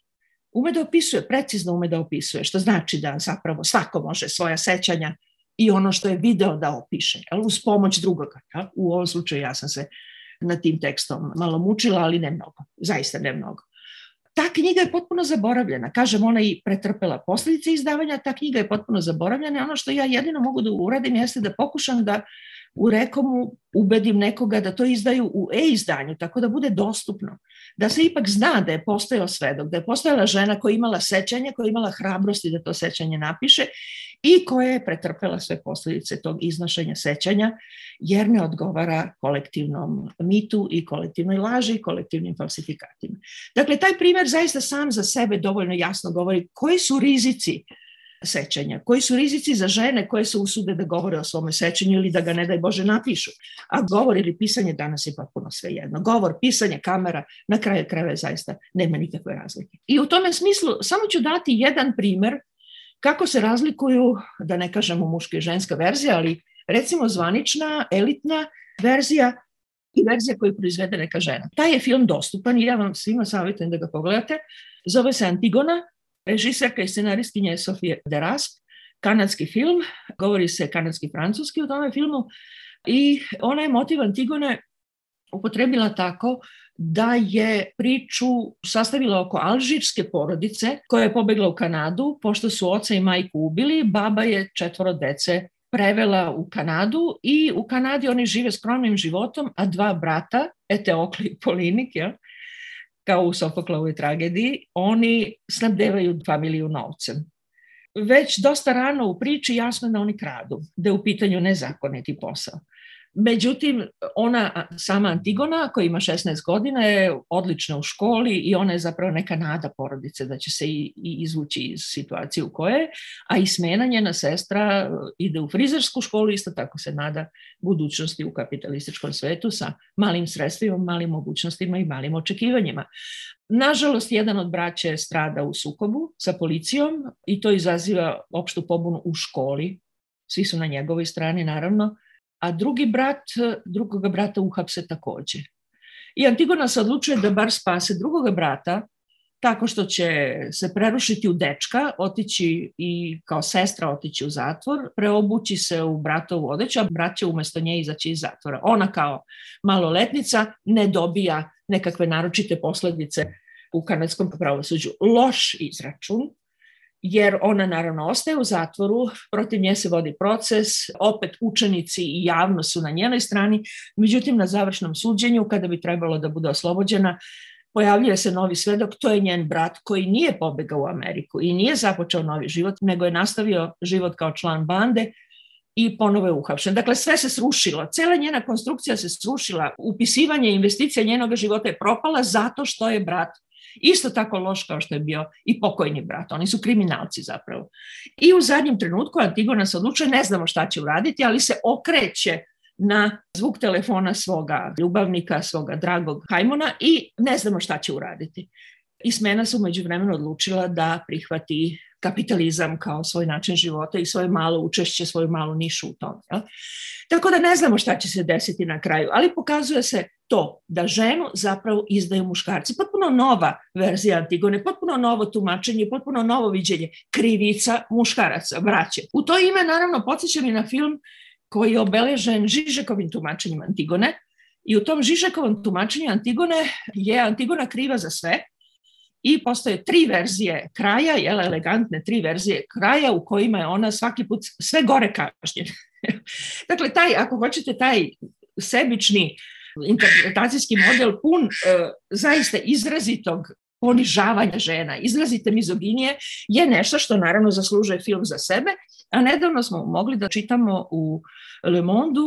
Ume da opisuje, precizno ume da opisuje, što znači da zapravo svako može svoja sećanja i ono što je video da opiše, jel, uz pomoć drugoga. Jel? U ovom slučaju ja sam se na tim tekstom malo mučila, ali ne mnogo, zaista ne mnogo. Ta knjiga je potpuno zaboravljena. Kažem, ona i pretrpela posljedice izdavanja, ta knjiga je potpuno zaboravljena. Ono što ja jedino mogu da uradim jeste da pokušam da u rekomu ubedim nekoga da to izdaju u e-izdanju, tako da bude dostupno. Da se ipak zna da je postojao svedok, da je postojala žena koja imala sećanje, koja imala hrabrosti da to sećanje napiše i koja je pretrpela sve posljedice tog iznošenja sećanja, jer ne odgovara kolektivnom mitu i kolektivnoj laži i kolektivnim falsifikatima. Dakle, taj primer zaista sam za sebe dovoljno jasno govori koji su rizici sećanja, koji su rizici za žene koje se usude da govore o svome sećanju ili da ga ne daj Bože napišu. A govor ili pisanje danas je potpuno sve jedno. Govor, pisanje, kamera, na kraju krajeva zaista nema nikakve razlike. I u tome smislu samo ću dati jedan primer kako se razlikuju, da ne kažemo muška i ženska verzija, ali recimo zvanična, elitna verzija i verzija koju proizvede neka žena. Taj je film dostupan i ja vam svima savjetujem da ga pogledate. Zove se Antigona, režiserka i scenaristkinja je Sofije Derasp, kanadski film, govori se kanadski-francuski u tome filmu i ona je motiv Antigone upotrebila tako da je priču sastavila oko alžirske porodice koja je pobegla u Kanadu pošto su oca i majku ubili, baba je četvoro dece prevela u Kanadu i u Kanadi oni žive skromnim životom, a dva brata, Eteokli i Polinik, ja, kao u Sofoklovoj tragediji, oni snabdevaju familiju novcem. Već dosta rano u priči jasno da oni kradu, da je u pitanju nezakoniti posao. Međutim, ona sama Antigona koja ima 16 godina je odlična u školi i ona je zapravo neka nada porodice da će se i, i izvući iz situacije u koje, a i smena njena sestra ide u frizersku školu, isto tako se nada budućnosti u kapitalističkom svetu sa malim sredstvima, malim mogućnostima i malim očekivanjima. Nažalost, jedan od braća strada u sukobu sa policijom i to izaziva opštu pobunu u školi. Svi su na njegovoj strani, naravno, a drugi brat, drugoga brata uhapse takođe. I Antigona se odlučuje da bar spase drugoga brata tako što će se prerušiti u dečka, otići i kao sestra otići u zatvor, preobući se u bratovu odeću, a brat će umesto nje izaći iz zatvora. Ona kao maloletnica ne dobija nekakve naročite posledice u kanadskom pravosuđu. Loš izračun, jer ona naravno ostaje u zatvoru, protiv nje se vodi proces, opet učenici i javno su na njenoj strani, međutim na završnom suđenju, kada bi trebalo da bude oslobođena, pojavljuje se novi svedok, to je njen brat koji nije pobegao u Ameriku i nije započeo novi život, nego je nastavio život kao član bande i ponovo je uhapšen. Dakle, sve se srušilo. Cela njena konstrukcija se srušila. Upisivanje investicija njenog života je propala zato što je brat Isto tako loš kao što je bio i pokojni brat. Oni su kriminalci zapravo. I u zadnjem trenutku Antigona se odlučuje, ne znamo šta će uraditi, ali se okreće na zvuk telefona svoga ljubavnika, svoga dragog Hajmona i ne znamo šta će uraditi. I Smena se umeđu vremenu odlučila da prihvati kapitalizam kao svoj način života i svoje malo učešće, svoju malu nišu u tom. Ja? Tako da ne znamo šta će se desiti na kraju, ali pokazuje se to da ženu zapravo izdaju muškarci. Potpuno nova verzija Antigone, potpuno novo tumačenje, potpuno novo viđenje krivica muškaraca, braće. U to ime naravno podsjeća mi na film koji je obeležen Žižekovim tumačenjem Antigone i u tom Žižekovom tumačenju Antigone je Antigona kriva za sve, i postoje tri verzije kraja, jel, elegantne tri verzije kraja u kojima je ona svaki put sve gore kažnjena. dakle, taj, ako hoćete, taj sebični interpretacijski model pun e, zaista izrazitog ponižavanja žena, izrazite mizoginije, je nešto što naravno zaslužuje film za sebe, a nedavno smo mogli da čitamo u Le Monde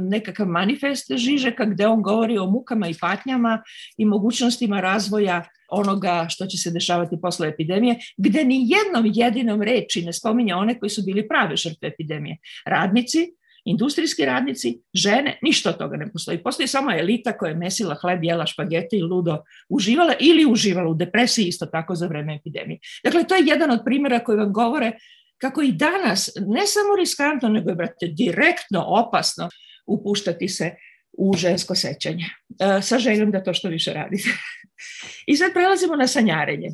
nekakav manifest Žižeka gde on govori o mukama i patnjama i mogućnostima razvoja onoga što će se dešavati posle epidemije, gde ni jednom jedinom reči ne spominja one koji su bili prave žrtve epidemije. Radnici, industrijski radnici, žene, ništa od toga ne postoji. Postoji samo elita koja je mesila hleb, jela špagete i ludo uživala ili uživala u depresiji isto tako za vreme epidemije. Dakle, to je jedan od primjera koji vam govore kako i danas, ne samo riskantno, nego je, brate, direktno opasno upuštati se u žensko sećanje, e, sa željom da to što više radite. I sad prelazimo na sanjarenje.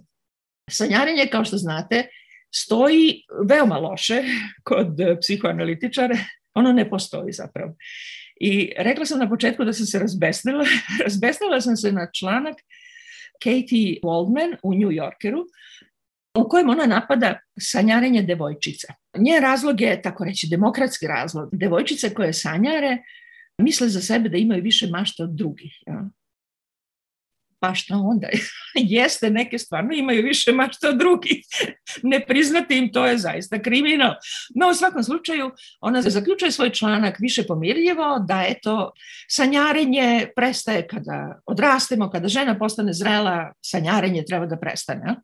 Sanjarenje, kao što znate, stoji veoma loše kod psihoanalitičara, ono ne postoji zapravo. I rekla sam na početku da sam se razbesnila. razbesnila sam se na članak Katie Waldman u New Yorkeru, u kojem ona napada sanjarenje devojčica. Nje razlog je, tako reći, demokratski razlog. Devojčice koje sanjare misle za sebe da imaju više mašta od drugih. Ja? Pa šta onda? Jeste, neke stvarno imaju više mašta od drugih. ne priznati im, to je zaista kriminal. No, u svakom slučaju, ona zaključuje svoj članak više pomirljivo, da eto, sanjarenje prestaje kada odrastemo, kada žena postane zrela, sanjarenje treba da prestane.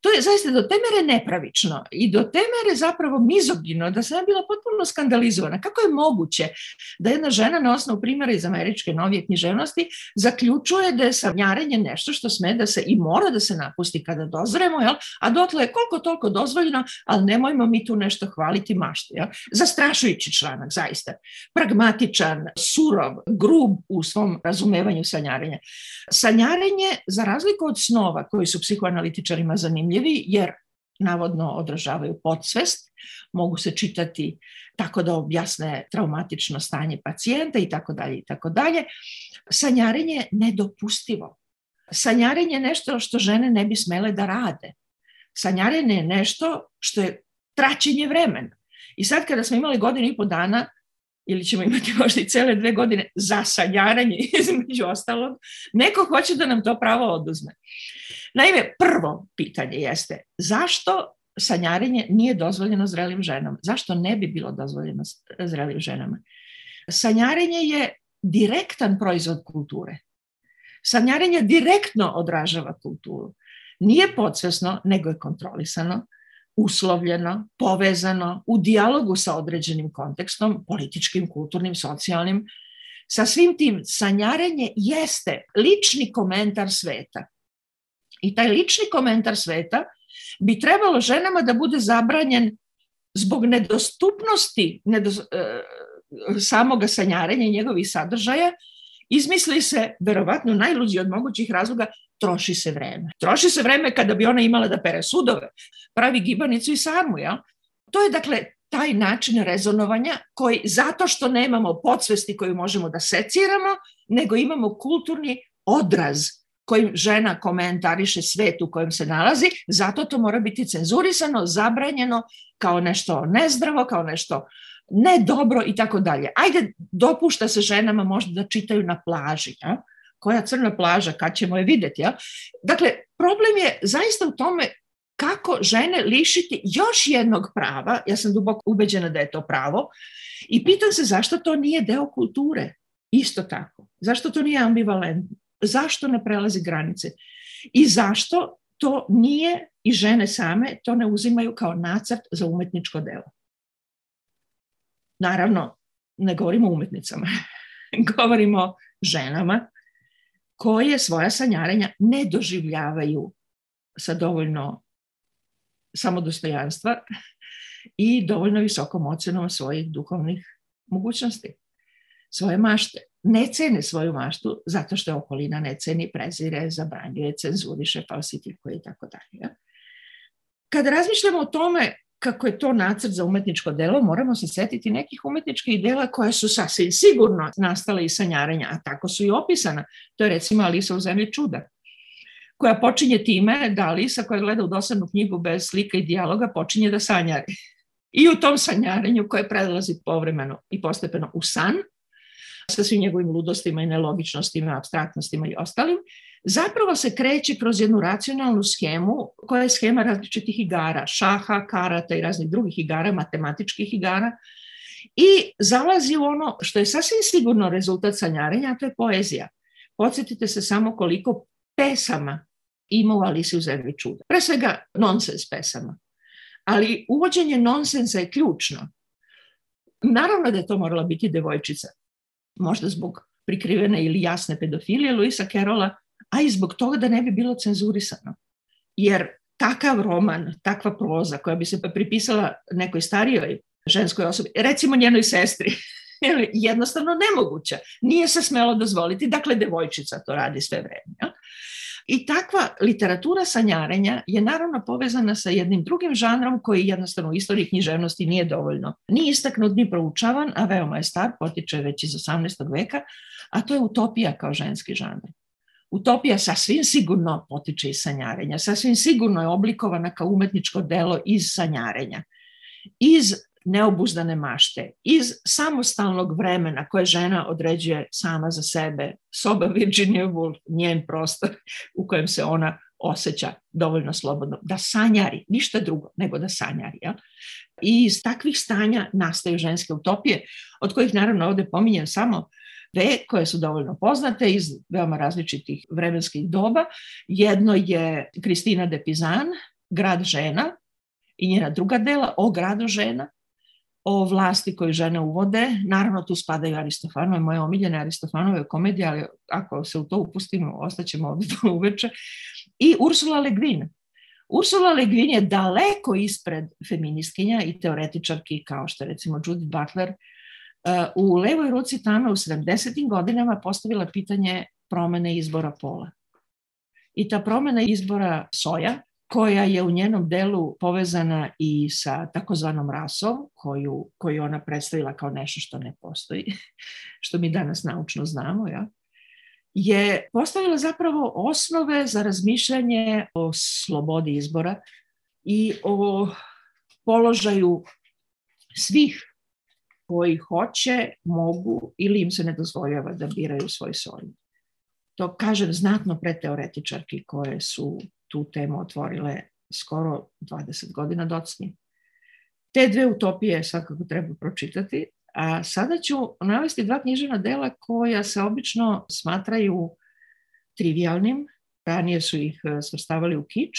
To je zaista do te mere nepravično i do te mere zapravo mizogino da sam ja bila potpuno skandalizovana. Kako je moguće da jedna žena na osnovu primjera iz američke novije književnosti zaključuje da je sanjarenje nešto što sme da se i mora da se napusti kada dozremo, jel? a dotle je koliko toliko dozvoljeno, ali nemojmo mi tu nešto hvaliti maštu. Jel? Zastrašujući članak, zaista. Pragmatičan, surov, grub u svom razumevanju sanjarenja. Sanjarenje, za razliku od snova koji su psihoanalitičarima zanimljivi jer navodno odražavaju podsvest, mogu se čitati tako da objasne traumatično stanje pacijenta i tako dalje i tako dalje. Sanjarenje je nedopustivo. Sanjarenje je nešto što žene ne bi smele da rade. Sanjarenje je nešto što je traćenje vremena. I sad kada smo imali godinu i po dana, ili ćemo imati možda i cele dve godine za sanjaranje između ostalog, neko hoće da nam to pravo oduzme. Naime, prvo pitanje jeste zašto sanjarenje nije dozvoljeno zrelim ženama? Zašto ne bi bilo dozvoljeno zrelim ženama? Sanjarenje je direktan proizvod kulture. Sanjarenje direktno odražava kulturu. Nije podsvesno, nego je kontrolisano, uslovljeno, povezano, u dijalogu sa određenim kontekstom, političkim, kulturnim, socijalnim. Sa svim tim sanjarenje jeste lični komentar sveta I taj lični komentar sveta bi trebalo ženama da bude zabranjen zbog nedostupnosti nedos, e, samoga sanjarenja i njegovih sadržaja, izmisli se, verovatno najluđi od mogućih razloga, troši se vreme. Troši se vreme kada bi ona imala da pere sudove, pravi gibanicu i sarmu, ja? To je, dakle, taj način rezonovanja koji, zato što nemamo podsvesti koju možemo da seciramo, nego imamo kulturni odraz kojim žena komentariše svet u kojem se nalazi, zato to mora biti cenzurisano, zabranjeno kao nešto nezdravo, kao nešto ne dobro i tako dalje. Ajde, dopušta se ženama možda da čitaju na plaži, ja? koja crna plaža, kad ćemo je videti. Ja? Dakle, problem je zaista u tome kako žene lišiti još jednog prava, ja sam duboko ubeđena da je to pravo, i pitam se zašto to nije deo kulture, isto tako. Zašto to nije ambivalentno? zašto ne prelazi granice i zašto to nije i žene same to ne uzimaju kao nacrt za umetničko delo. Naravno, ne govorimo o umetnicama, govorimo o ženama koje svoja sanjarenja ne doživljavaju sa dovoljno samodostojanstva i dovoljno visokom ocenom svojih duhovnih mogućnosti, svoje mašte ne cene svoju maštu zato što je okolina ne ceni, prezire, zabranjuje, cenzuriše, falsifikuje i tako dalje. Kada razmišljamo o tome kako je to nacrt za umetničko delo, moramo se setiti nekih umetničkih dela koje su sasvim sigurno nastale iz sanjarenja, a tako su i opisana. To je recimo Alisa u zemlji čuda, koja počinje time da Alisa koja gleda u dosadnu knjigu bez slika i dijaloga počinje da sanjari. I u tom sanjarenju koje prelazi povremeno i postepeno u san, sa svim njegovim ludostima i nelogičnostima, abstraktnostima i ostalim, zapravo se kreće kroz jednu racionalnu schemu koja je schema različitih igara, šaha, karata i raznih drugih igara, matematičkih igara, i zalazi u ono što je sasvim sigurno rezultat sanjarenja, a to je poezija. Podsjetite se samo koliko pesama ima u Alisi u zemlji čuda. Pre svega nonsens pesama. Ali uvođenje nonsensa je ključno. Naravno da je to morala biti devojčica. Možda zbog prikrivene ili jasne pedofilije Luisa Kerola, a i zbog toga da ne bi bilo cenzurisano. Jer takav roman, takva proza koja bi se pripisala nekoj starijoj ženskoj osobi, recimo njenoj sestri, jednostavno nemoguća. Nije se smelo dozvoliti, dakle devojčica to radi sve vreme. Ja? I takva literatura sanjarenja je naravno povezana sa jednim drugim žanrom koji jednostavno u istoriji književnosti nije dovoljno. Ni istaknut, ni proučavan, a veoma je star, potiče već iz 18. veka, a to je utopija kao ženski žanr. Utopija sasvim sigurno potiče iz sanjarenja, sasvim sigurno je oblikovana kao umetničko delo iz sanjarenja. Iz neobuzdane mašte, iz samostalnog vremena koje žena određuje sama za sebe, soba Virginia Woolf, njen prostor u kojem se ona osjeća dovoljno slobodno, da sanjari, ništa drugo nego da sanjari. Ja? I iz takvih stanja nastaju ženske utopije, od kojih naravno ovde pominjem samo dve koje su dovoljno poznate iz veoma različitih vremenskih doba. Jedno je Kristina de Pizan, Grad žena, i njena druga dela o gradu žena, o vlasti koju žene uvode. Naravno, tu spadaju Aristofanove, moje omiljene Aristofanove komedije, ali ako se u to upustimo, ostaćemo ovde do uveče. I Ursula Le Guin. Ursula Le Guin je daleko ispred feministkinja i teoretičarki kao što recimo Judith Butler u levoj ruci tamo u 70. godinama postavila pitanje promene izbora pola. I ta promena izbora soja koja je u njenom delu povezana i sa takozvanom rasom, koju, koju ona predstavila kao nešto što ne postoji, što mi danas naučno znamo, ja, je postavila zapravo osnove za razmišljanje o slobodi izbora i o položaju svih koji hoće, mogu ili im se ne dozvoljava da biraju svoj soj. To kažem znatno pre teoretičarki koje su tu temu otvorile skoro 20 godina docnije. Te dve utopije svakako treba pročitati, a sada ću navesti dva književna dela koja se obično smatraju trivialnim, ranije su ih e, svrstavali u kič,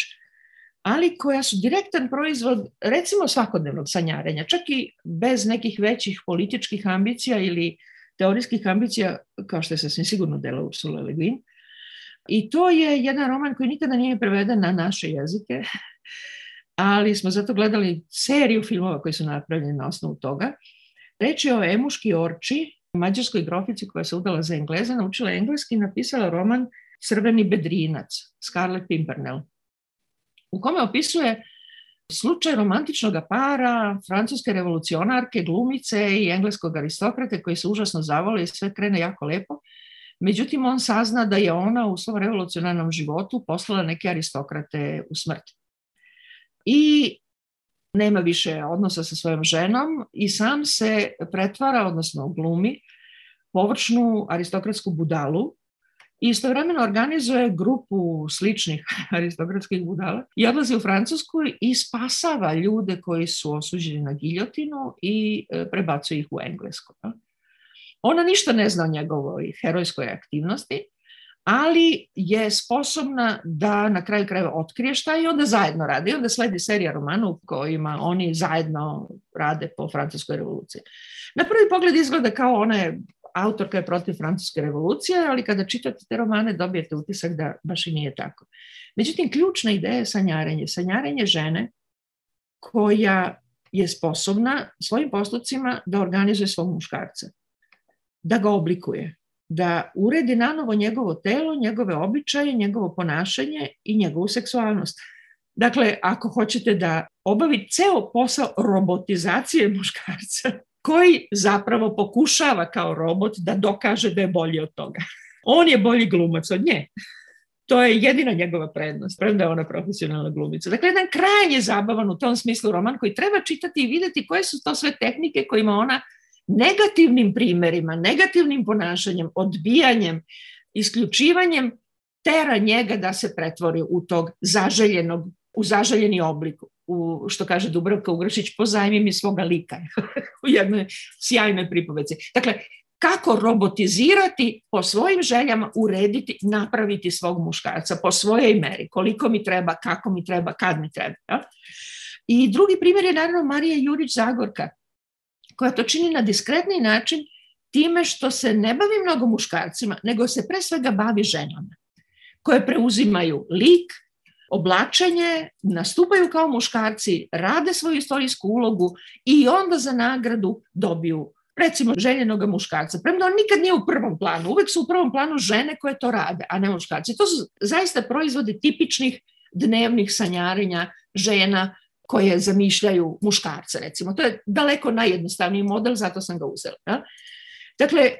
ali koja su direktan proizvod recimo svakodnevnog sanjarenja, čak i bez nekih većih političkih ambicija ili teorijskih ambicija, kao što je sasvim sigurno dela Ursula Le Guin, I to je jedan roman koji nikada nije preveden na naše jezike, ali smo zato gledali seriju filmova koji su napravljeni na osnovu toga. Reč je o Emuški Orči, mađarskoj grofici koja se udala za Engleza, naučila engleski i napisala roman Crveni bedrinac, Scarlett Pimpernel, u kome opisuje slučaj romantičnog para, francuske revolucionarke, glumice i engleskog aristokrate koji se užasno zavole i sve krene jako lepo. Međutim, on sazna da je ona u svom revolucionarnom životu poslala neke aristokrate u smrt. I nema više odnosa sa svojom ženom i sam se pretvara, odnosno glumi, površnu aristokratsku budalu istovremeno organizuje grupu sličnih aristokratskih budala i odlazi u Francusku i spasava ljude koji su osuđeni na giljotinu i e, prebacuje ih u Englesku. Ona ništa ne zna o njegovoj herojskoj aktivnosti, ali je sposobna da na kraju krajeva otkrije šta i onda zajedno rade. I onda sledi serija romana u kojima oni zajedno rade po francuskoj revoluciji. Na prvi pogled izgleda kao ona je autorka je protiv francuske revolucije, ali kada čitate te romane dobijete utisak da baš i nije tako. Međutim, ključna ideja je sanjarenje. Sanjarenje žene koja je sposobna svojim postupcima da organizuje svog muškarca da ga oblikuje, da uredi nanovo njegovo telo, njegove običaje, njegovo ponašanje i njegovu seksualnost. Dakle, ako hoćete da obavi ceo posao robotizacije muškarca, koji zapravo pokušava kao robot da dokaže da je bolji od toga. On je bolji glumac od nje. To je jedina njegova prednost, premda je ona profesionalna glumica. Dakle, jedan krajnje zabavan u tom smislu roman koji treba čitati i videti koje su to sve tehnike kojima ona negativnim primerima, negativnim ponašanjem, odbijanjem, isključivanjem tera njega da se pretvori u tog zaželjenog, u zaželjeni oblik, u, što kaže Dubravka Ugršić, pozajmi mi svoga lika u jednoj sjajnoj pripoveci. Dakle, kako robotizirati po svojim željama, urediti, napraviti svog muškarca po svojoj meri, koliko mi treba, kako mi treba, kad mi treba. Ja? I drugi primjer je naravno Marija Jurić Zagorka, koja to čini na diskretni način time što se ne bavi mnogo muškarcima, nego se pre svega bavi ženama, koje preuzimaju lik, oblačenje, nastupaju kao muškarci, rade svoju istorijsku ulogu i onda za nagradu dobiju recimo željenog muškarca. Premda on nikad nije u prvom planu, uvek su u prvom planu žene koje to rade, a ne muškarci. To su zaista proizvodi tipičnih dnevnih sanjarenja žena koje zamišljaju muškarce, recimo. To je daleko najjednostavniji model, zato sam ga uzela. Ja? Dakle,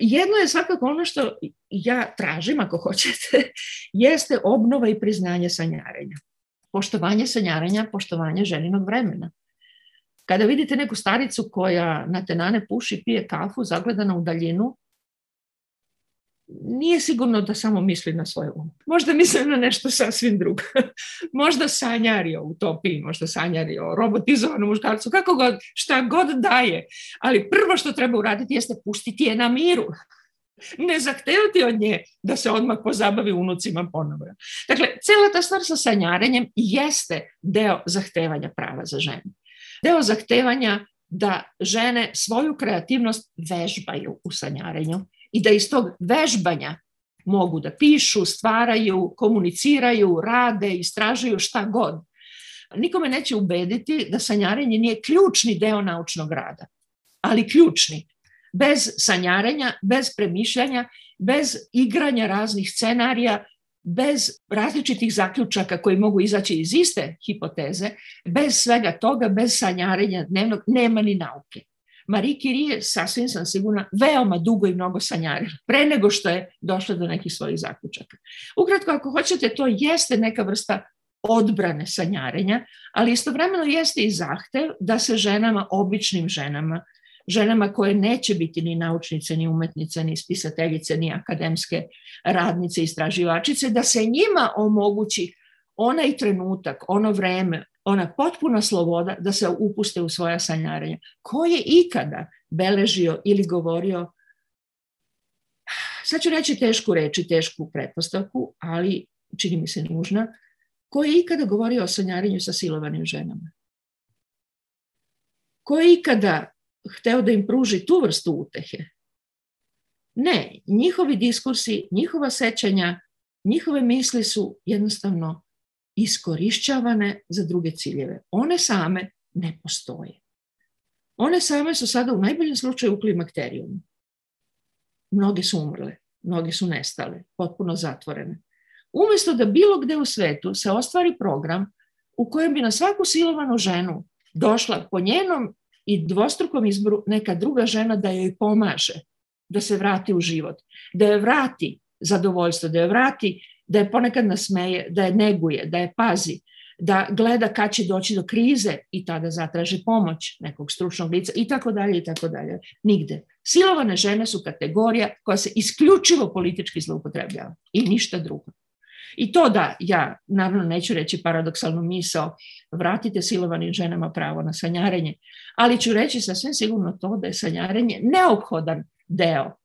jedno je svakako ono što ja tražim, ako hoćete, jeste obnova i priznanje sanjarenja. Poštovanje sanjarenja, poštovanje ženinog vremena. Kada vidite neku staricu koja na tenane puši, pije kafu, zagledana u daljinu, nije sigurno da samo misli na svoje um. Možda misli na nešto sasvim drugo. možda sanjari o utopiji, možda sanjari o robotizovanom muškarcu, kako god, šta god daje. Ali prvo što treba uraditi jeste pustiti je na miru. Ne zahtevati od nje da se odmah pozabavi unucima ponovo. Dakle, cela ta stvar sa sanjarenjem jeste deo zahtevanja prava za ženu. Deo zahtevanja da žene svoju kreativnost vežbaju u sanjarenju i da iz tog vežbanja mogu da pišu, stvaraju, komuniciraju, rade, istražuju šta god. Nikome neće ubediti da sanjarenje nije ključni deo naučnog rada, ali ključni. Bez sanjarenja, bez premišljanja, bez igranja raznih scenarija, bez različitih zaključaka koji mogu izaći iz iste hipoteze, bez svega toga, bez sanjarenja dnevnog, nema ni nauke. Marie Curie je, sasvim sam sigurna, veoma dugo i mnogo sanjarila, pre nego što je došla do nekih svojih zaključaka. Ukratko, ako hoćete, to jeste neka vrsta odbrane sanjarenja, ali istovremeno jeste i zahtev da se ženama, običnim ženama, ženama koje neće biti ni naučnice, ni umetnice, ni spisateljice, ni akademske radnice, istraživačice, da se njima omogući onaj trenutak, ono vreme, ona potpuna sloboda da se upuste u svoja sanjarenja. Ko je ikada beležio ili govorio, sad ću reći tešku reči, tešku pretpostavku, ali čini mi se nužna, ko je ikada govorio o sanjarenju sa silovanim ženama? Ko je ikada hteo da im pruži tu vrstu utehe? Ne, njihovi diskursi, njihova sećanja, njihove misli su jednostavno iskorišćavane za druge ciljeve. One same ne postoje. One same su sada u najboljem slučaju u klimakterijumu. Mnoge su umrle, mnoge su nestale, potpuno zatvorene. Umesto da bilo gde u svetu se ostvari program u kojem bi na svaku silovanu ženu došla po njenom i dvostrukom izboru neka druga žena da joj pomaže da se vrati u život, da je vrati zadovoljstvo, da je vrati da je ponekad nasmeje, da je neguje, da je pazi, da gleda kad će doći do krize i tada zatraži pomoć nekog stručnog lica i tako dalje i tako dalje. Nigde. Silovane žene su kategorija koja se isključivo politički zloupotrebljava i ništa drugo. I to da ja, naravno neću reći paradoksalnu misao, vratite silovanim ženama pravo na sanjarenje, ali ću reći sasvim sigurno to da je sanjarenje neophodan deo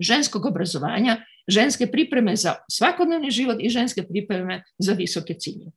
ženskog obrazovanja ženske pripreme za svakodnevni život i ženske pripreme za visoke cilje.